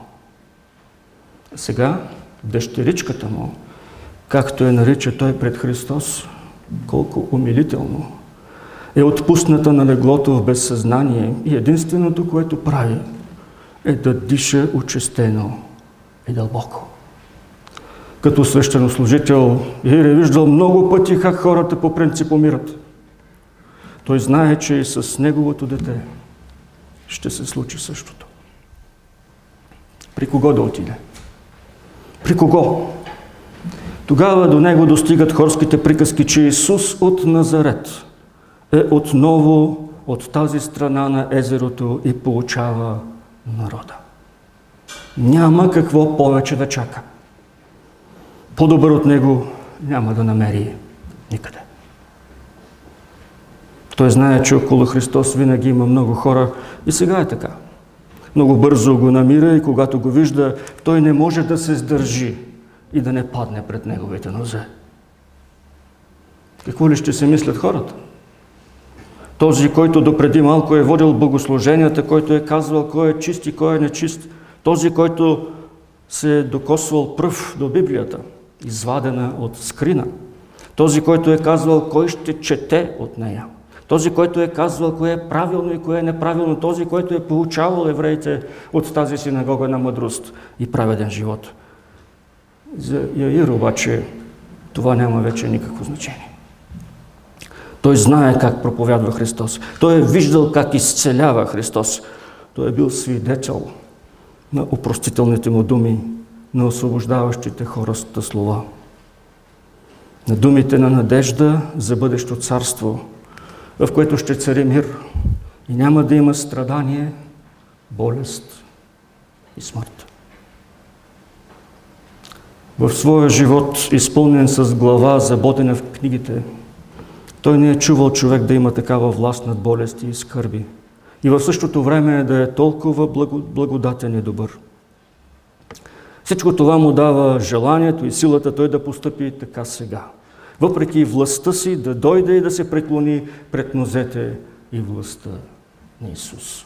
Сега дъщеричката му, както я нарича той пред Христос, колко умилително, е отпусната на леглото в безсъзнание и единственото, което прави, е да диша очистено и дълбоко. Като свещенослужител Ир е виждал много пъти как хората по принцип умират. Той знае, че и с неговото дете ще се случи същото. При кого да отиде? При кого? Тогава до него достигат хорските приказки, че Исус от Назарет е отново от тази страна на езерото и получава народа. Няма какво повече да чака. По-добър от него няма да намери никъде. Той знае, че около Христос винаги има много хора и сега е така. Много бързо го намира и когато го вижда, той не може да се сдържи и да не падне пред неговите нозе. Какво ли ще се мислят хората? Този, който допреди малко е водил богослуженията, който е казвал кой е чист и кой е нечист. Този, който се е докосвал пръв до Библията, извадена от скрина. Този, който е казвал кой ще чете от нея. Този, който е казвал кое е правилно и кое е неправилно. Този, който е получавал евреите от тази синагога на мъдрост и праведен живот. За Яир обаче това няма вече никакво значение. Той знае как проповядва Христос. Той е виждал как изцелява Христос. Той е бил свидетел на опростителните му думи, на освобождаващите хората слова. На думите на надежда за бъдещо царство, в което ще цари мир и няма да има страдание, болест и смърт. В своя живот, изпълнен с глава, забодена в книгите, той не е чувал човек да има такава власт над болести и скърби. И в същото време да е толкова благодатен и добър. Всичко това му дава желанието и силата той да постъпи така сега. Въпреки властта си да дойде и да се преклони пред нозете и властта на Исус.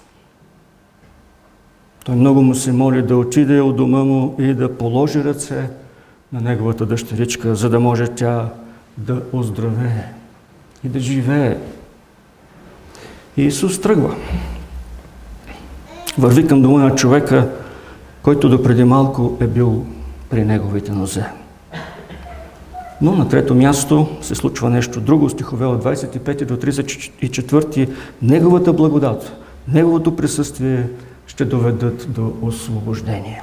Той много му се моли да отиде от дома му и да положи ръце на неговата дъщеричка, за да може тя да оздравее и да живее. И Исус тръгва. Върви към дома на човека, който допреди малко е бил при неговите нозе. Но на трето място се случва нещо друго, стихове от 25 до 34. Неговата благодат, неговото присъствие ще доведат до освобождение.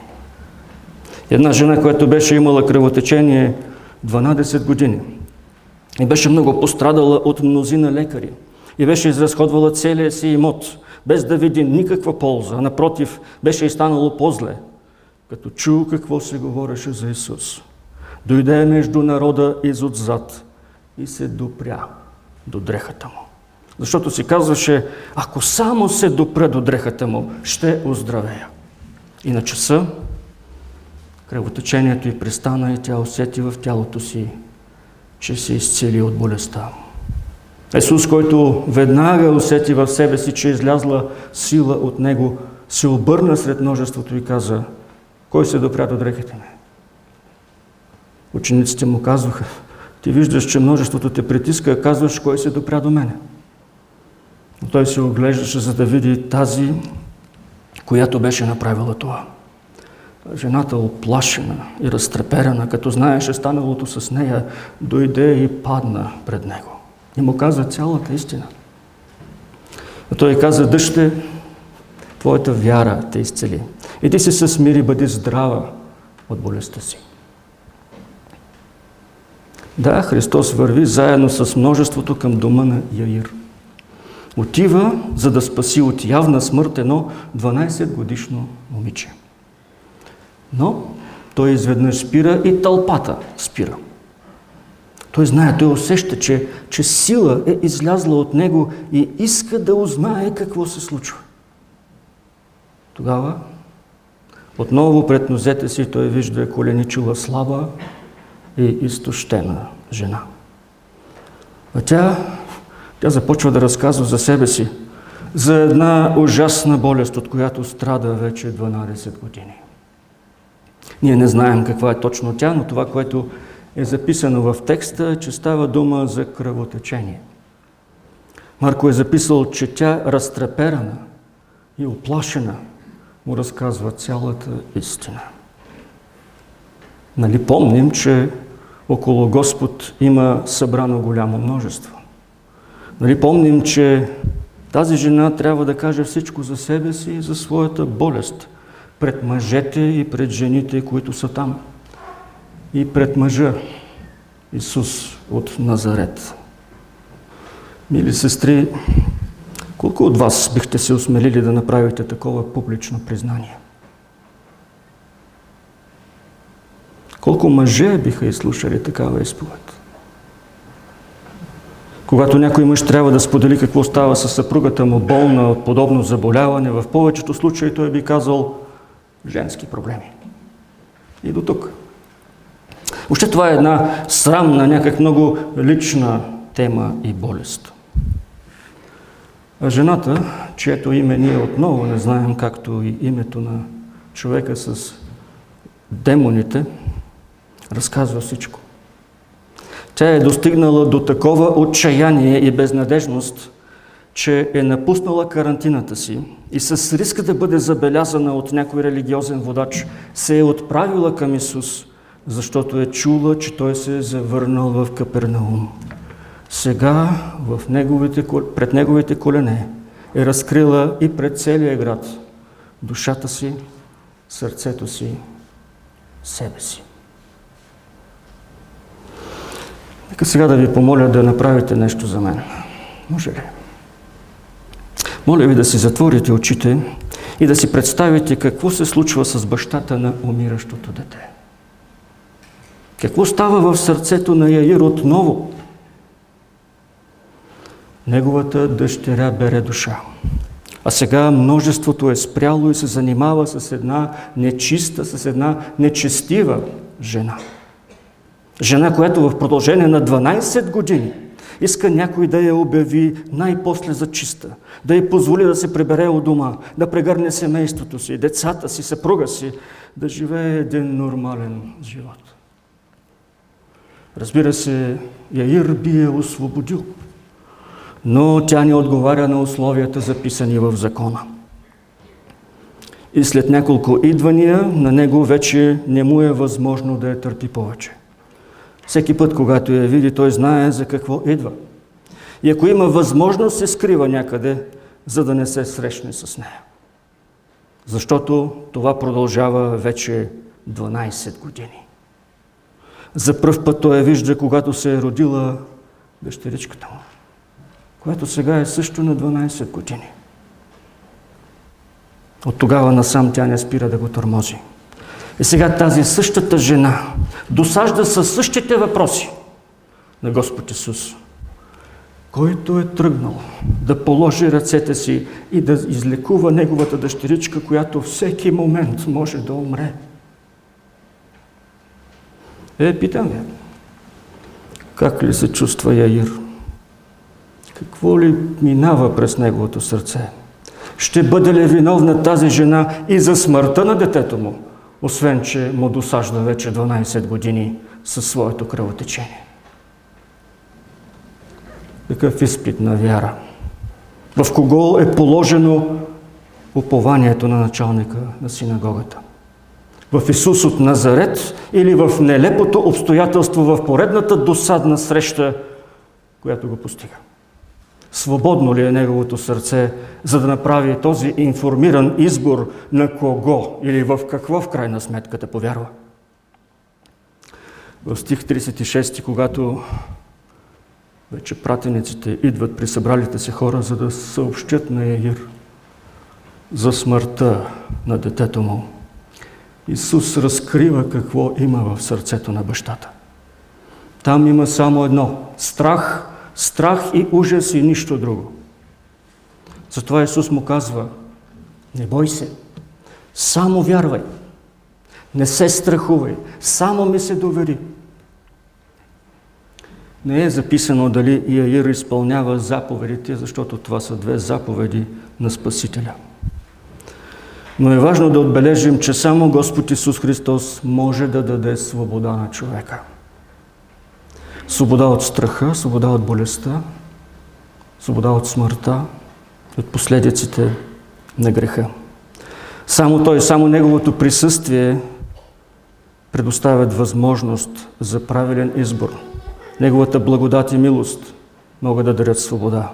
Една жена, която беше имала кръвотечение 12 години и беше много пострадала от мнозина лекари и беше изразходвала целия си имот, без да види никаква полза. Напротив, беше и станало по-зле – като чу какво се говореше за Исус. Дойде между народа изотзад и се допря до дрехата му. Защото си казваше, ако само се допре до дрехата му, ще оздравея. И на часа кръвотечението й престана и тя усети в тялото си, че се изцели от болестта. Исус, който веднага усети в себе си, че е излязла сила от него, се обърна сред множеството и каза – кой се допря до дрехите ми? Учениците му казваха, ти виждаш, че множеството те притиска, а казваш, кой се допря до мене. Но той се оглеждаше, за да види тази, която беше направила това. Жената оплашена и разтреперена, като знаеше станалото с нея, дойде и падна пред него. И му каза цялата истина. А той каза, дъще, твоята вяра те изцели. И ти се съсмири, бъди здрава от болестта си. Да, Христос върви заедно с множеството към дома на Яир. Отива, за да спаси от явна смърт едно 12 годишно момиче. Но той изведнъж спира и тълпата спира. Той знае, той усеща, че, че сила е излязла от него и иска да узнае какво се случва. Тогава отново пред нозете си той вижда коленичила слаба и изтощена жена. А тя, тя започва да разказва за себе си, за една ужасна болест, от която страда вече 12 години. Ние не знаем каква е точно тя, но това, което е записано в текста, е, че става дума за кръвотечение. Марко е записал, че тя разтреперана и оплашена му разказва цялата истина. Нали помним, че около Господ има събрано голямо множество. Нали помним, че тази жена трябва да каже всичко за себе си и за своята болест пред мъжете и пред жените, които са там. И пред мъжа Исус от Назарет. Мили сестри, колко от вас бихте се осмелили да направите такова публично признание? Колко мъже биха изслушали такава изповед? Когато някой мъж трябва да сподели какво става с съпругата му болна от подобно заболяване, в повечето случаи той би казал женски проблеми. И до тук. Още това е една срамна, някак много лична тема и болест. А жената, чието име ние отново не знаем, както и името на човека с демоните, разказва всичко. Тя е достигнала до такова отчаяние и безнадежност, че е напуснала карантината си и с риска да бъде забелязана от някой религиозен водач, се е отправила към Исус, защото е чула, че Той се е завърнал в Капернаум. Сега в неговите, пред неговите колене е разкрила и пред целия град душата си, сърцето си, себе си. Нека сега да ви помоля да направите нещо за мен. Може ли? Моля ви да си затворите очите и да си представите какво се случва с бащата на умиращото дете. Какво става в сърцето на Яир отново? Неговата дъщеря бере душа. А сега множеството е спряло и се занимава с една нечиста, с една нечестива жена. Жена, която в продължение на 12 години иска някой да я обяви най-после за чиста, да й позволи да се прибере от дома, да прегърне семейството си, децата си, съпруга си, да живее един нормален живот. Разбира се, Яир би е освободил, но тя не отговаря на условията, записани в закона. И след няколко идвания на него вече не му е възможно да я търпи повече. Всеки път, когато я види, той знае за какво идва. И ако има възможност, се скрива някъде, за да не се срещне с нея. Защото това продължава вече 12 години. За пръв път той я вижда, когато се е родила дъщеричката му, която сега е също на 12 години. От тогава насам тя не спира да го тормози. И сега тази същата жена досажда със същите въпроси на Господ Исус, който е тръгнал да положи ръцете си и да излекува неговата дъщеричка, която всеки момент може да умре. Е, питам ви, как ли се чувства Яир? Какво ли минава през неговото сърце? Ще бъде ли виновна тази жена и за смъртта на детето му? Освен че му досажда вече 12 години със своето кръвотечение. Такъв изпит на вяра. В кого е положено упованието на началника на синагогата? В Исус от Назарет или в нелепото обстоятелство в поредната досадна среща, която го постига? Свободно ли е неговото сърце, за да направи този информиран избор на кого или в какво в крайна сметка да повярва? В стих 36, когато вече пратениците идват при събралите се хора, за да съобщят на Яир за смъртта на детето му. Исус разкрива какво има в сърцето на бащата. Там има само едно – страх страх и ужас и нищо друго. Затова Исус му казва, не бой се, само вярвай, не се страхувай, само ми се довери. Не е записано дали Иаир изпълнява заповедите, защото това са две заповеди на Спасителя. Но е важно да отбележим, че само Господ Исус Христос може да даде свобода на човека. Свобода от страха, свобода от болестта, свобода от смъртта, от последиците на греха. Само Той, само Неговото присъствие предоставят възможност за правилен избор. Неговата благодат и милост могат да дарят свобода.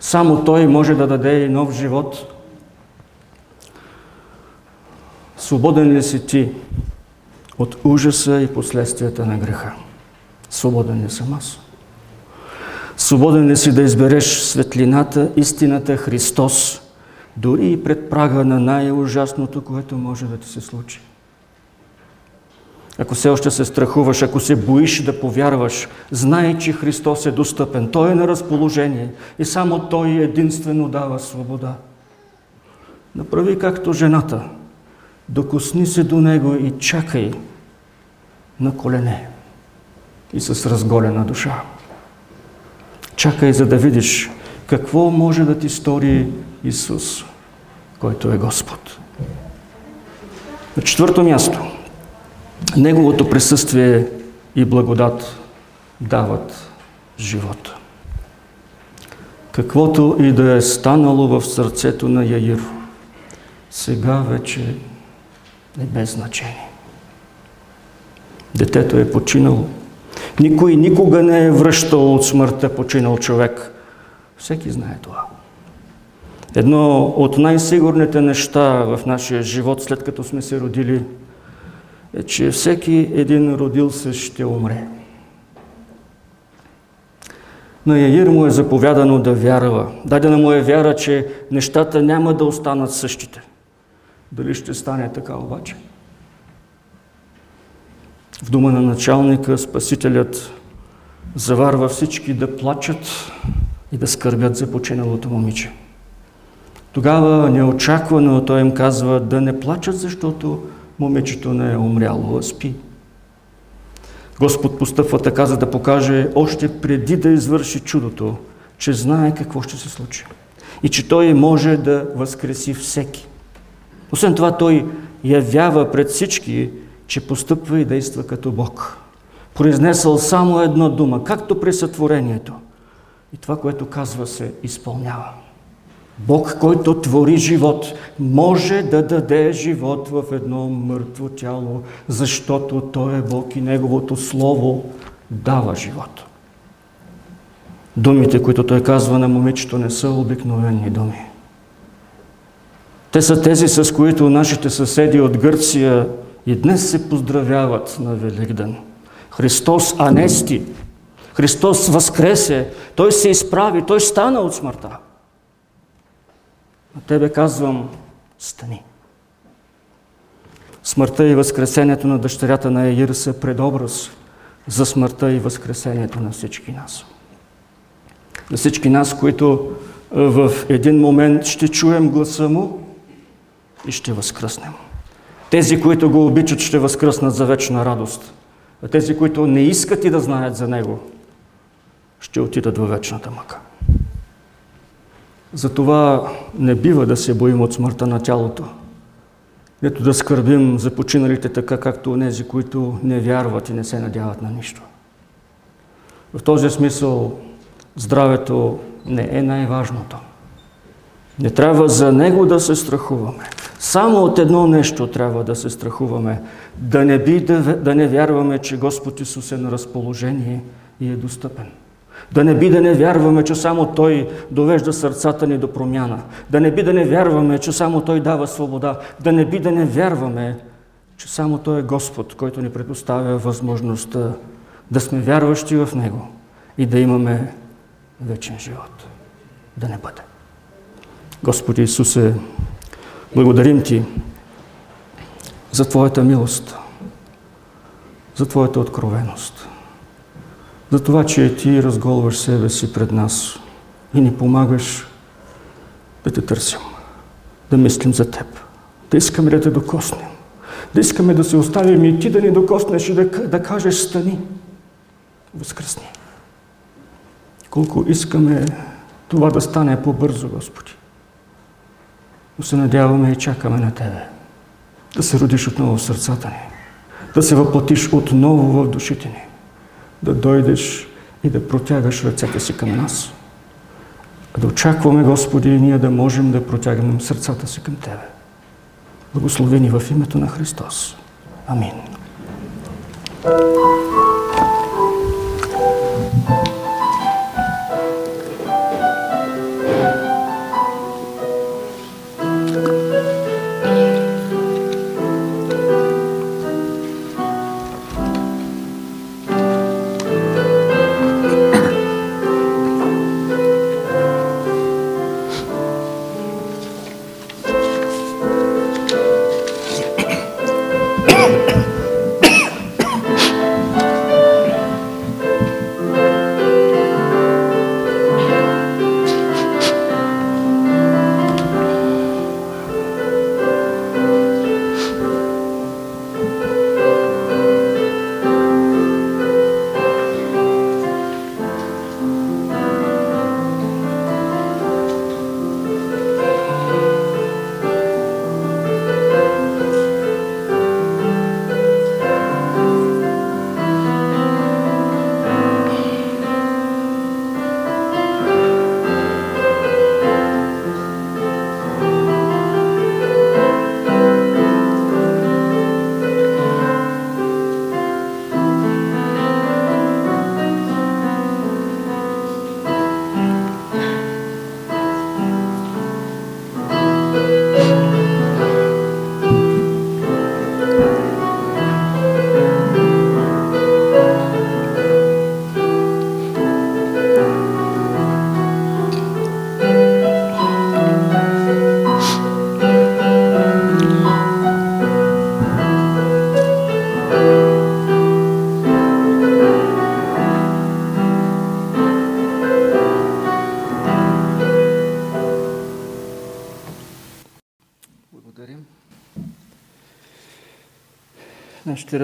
Само Той може да даде и нов живот. Свободен ли си ти от ужаса и последствията на греха? Свободен ли съм аз? Свободен ли си да избереш светлината, истината, Христос, дори и пред прага на най-ужасното, което може да ти се случи? Ако все още се страхуваш, ако се боиш да повярваш, знай, че Христос е достъпен. Той е на разположение и само Той единствено дава свобода. Направи както жената. Докосни се до Него и чакай на колене и с разголена душа. Чакай, за да видиш какво може да ти стори Исус, който е Господ. На четвърто място – Неговото присъствие и благодат дават живота. Каквото и да е станало в сърцето на Яир, сега вече е без значение. Детето е починало. Никой никога не е връщал от смъртта починал човек. Всеки знае това. Едно от най-сигурните неща в нашия живот, след като сме се родили, е, че всеки един родил се ще умре. На Яир му е заповядано да вярва. Дадена му е вяра, че нещата няма да останат същите. Дали ще стане така обаче? В дума на началника Спасителят заварва всички да плачат и да скърбят за починалото момиче. Тогава неочаквано той им казва да не плачат, защото момичето не е умряло, а спи. Господ постъпва така, за да покаже още преди да извърши чудото, че знае какво ще се случи. И че Той може да възкреси всеки. Освен това, Той явява пред всички, че постъпва и действа като Бог. Произнесъл само една дума, както при сътворението. И това, което казва, се изпълнява. Бог, който твори живот, може да даде живот в едно мъртво тяло, защото Той е Бог и Неговото Слово дава живот. Думите, които Той казва на момичето, не са обикновени думи. Те са тези, с които нашите съседи от Гърция и днес се поздравяват на Великден. Христос анести, Христос възкресе, Той се изправи, Той стана от смъртта. На тебе казвам, стани. Смъртта и възкресението на дъщерята на Еир са предобраз за смъртта и възкресението на всички нас. На всички нас, които в един момент ще чуем гласа му и ще възкръснем. Тези, които го обичат, ще възкръснат за вечна радост. А тези, които не искат и да знаят за него, ще отидат във вечната мъка. Затова не бива да се боим от смъртта на тялото. Нето да скърбим за починалите така, както онези, които не вярват и не се надяват на нищо. В този смисъл здравето не е най-важното. Не трябва за него да се страхуваме. Само от едно нещо трябва да се страхуваме. Да не би да, да не вярваме, че Господ Исус е на разположение и е достъпен. Да не би да не вярваме, че само Той довежда сърцата ни до промяна. Да не би да не вярваме, че само Той дава свобода. Да не би да не вярваме, че само Той е Господ, който ни предоставя възможността да сме вярващи в Него и да имаме вечен живот. Да не бъде. Господи Исусе, благодарим Ти за Твоята милост, за Твоята откровеност за това, че ти разголваш себе си пред нас и ни помагаш да те търсим, да мислим за теб, да искаме да те докоснем, да искаме да се оставим и ти да ни докоснеш и да, да кажеш стани, възкръсни. колко искаме това да стане по-бързо, Господи. Но се надяваме и чакаме на Тебе. Да се родиш отново в сърцата ни. Да се въплатиш отново в душите ни. Да дойдеш и да протягаш ръцете си към нас. Да очакваме, Господи, и ние да можем да протягаме сърцата си към Тебе. Благословени в името на Христос. Амин.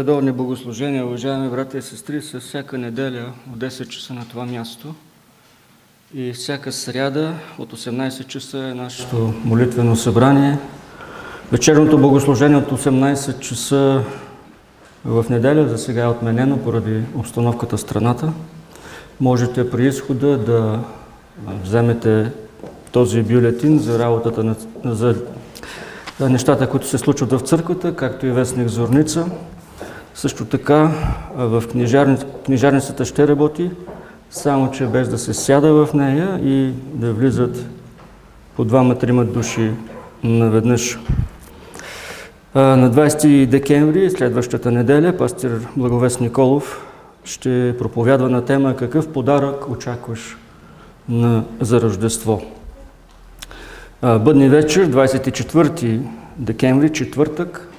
Редовни богослужения, уважаеми брати и сестри, са всяка неделя от 10 часа на това място. И всяка сряда от 18 часа е нашето молитвено събрание. Вечерното богослужение от 18 часа в неделя, за сега е отменено поради обстановката в страната. Можете при изхода да вземете този бюлетин за работата на, за нещата, които се случват в църквата, както и вестник Зорница. Също така в книжарницата, ще работи, само че без да се сяда в нея и да влизат по двама-трима души наведнъж. На 20 декември, следващата неделя, пастир Благовест Николов ще проповядва на тема Какъв подарък очакваш на, за Рождество. Бъдни вечер, 24 декември, четвъртък,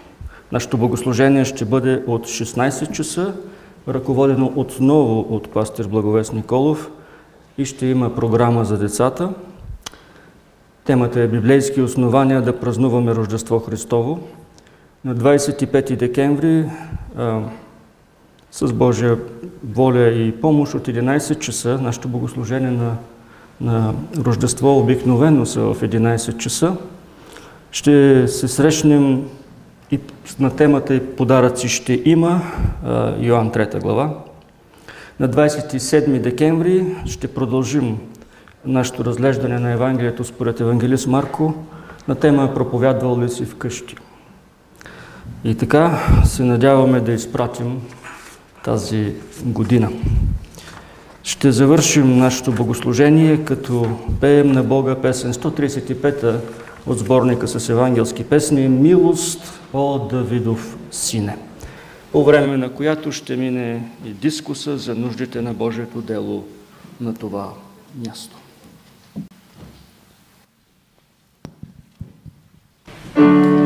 нашето богослужение ще бъде от 16 часа, ръководено отново от пастир Благовест Николов и ще има програма за децата. Темата е Библейски основания да празнуваме Рождество Христово. На 25 декември а, с Божия воля и помощ от 11 часа нашето богослужение на на Рождество обикновено са в 11 часа. Ще се срещнем и на темата и подаръци ще има, Йоан 3 глава. На 27 декември ще продължим нашето разглеждане на Евангелието според Евангелист Марко на тема Проповядвал ли си вкъщи. И така се надяваме да изпратим тази година. Ще завършим нашето богослужение, като пеем на Бога песен 135 от сборника с евангелски песни «Милост, о Давидов сине», по време на която ще мине и дискуса за нуждите на Божието дело на това място. Thank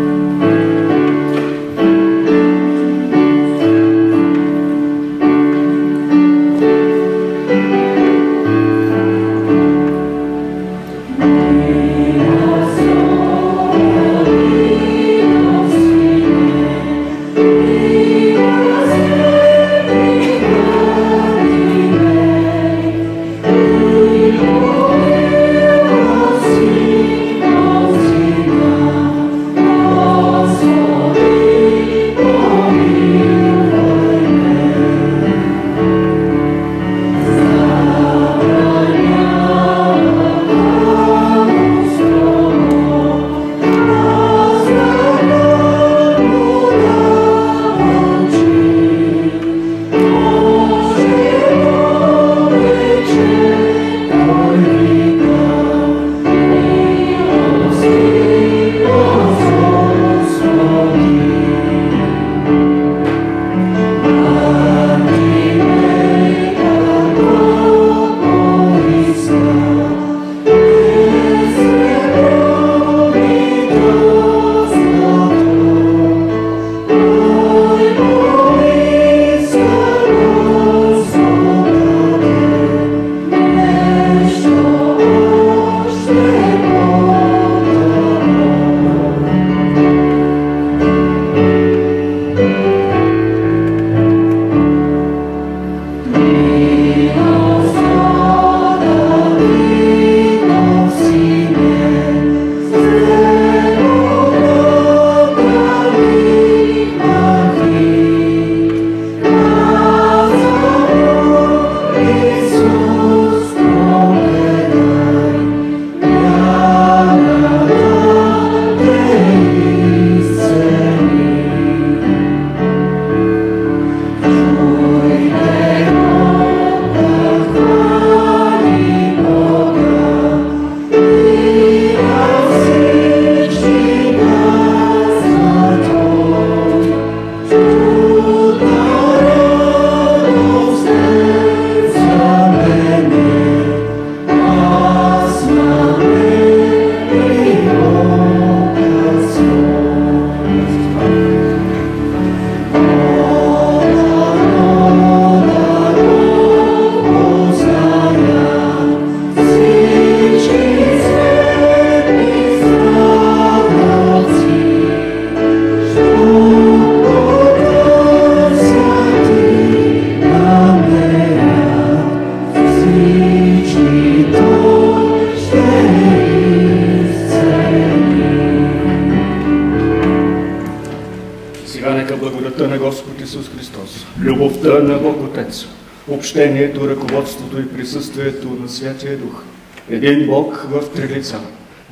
общението, ръководството и присъствието на Святия Дух, един Бог в три лица,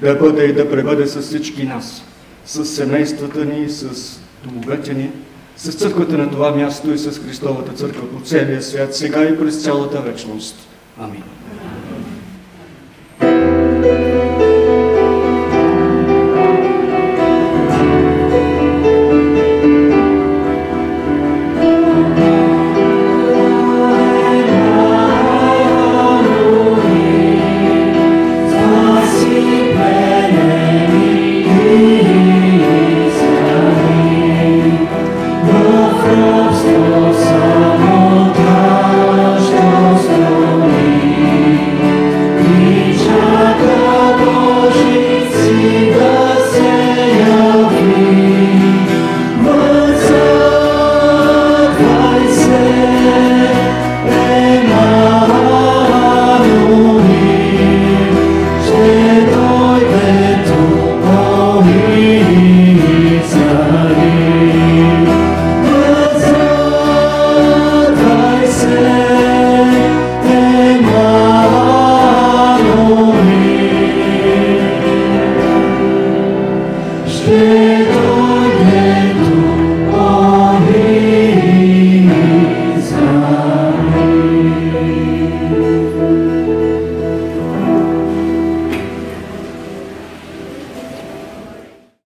да бъде и да пребъде с всички нас, с семействата ни, с домовете ни, с църквата на това място и с Христовата църква по целия свят, сега и през цялата вечност.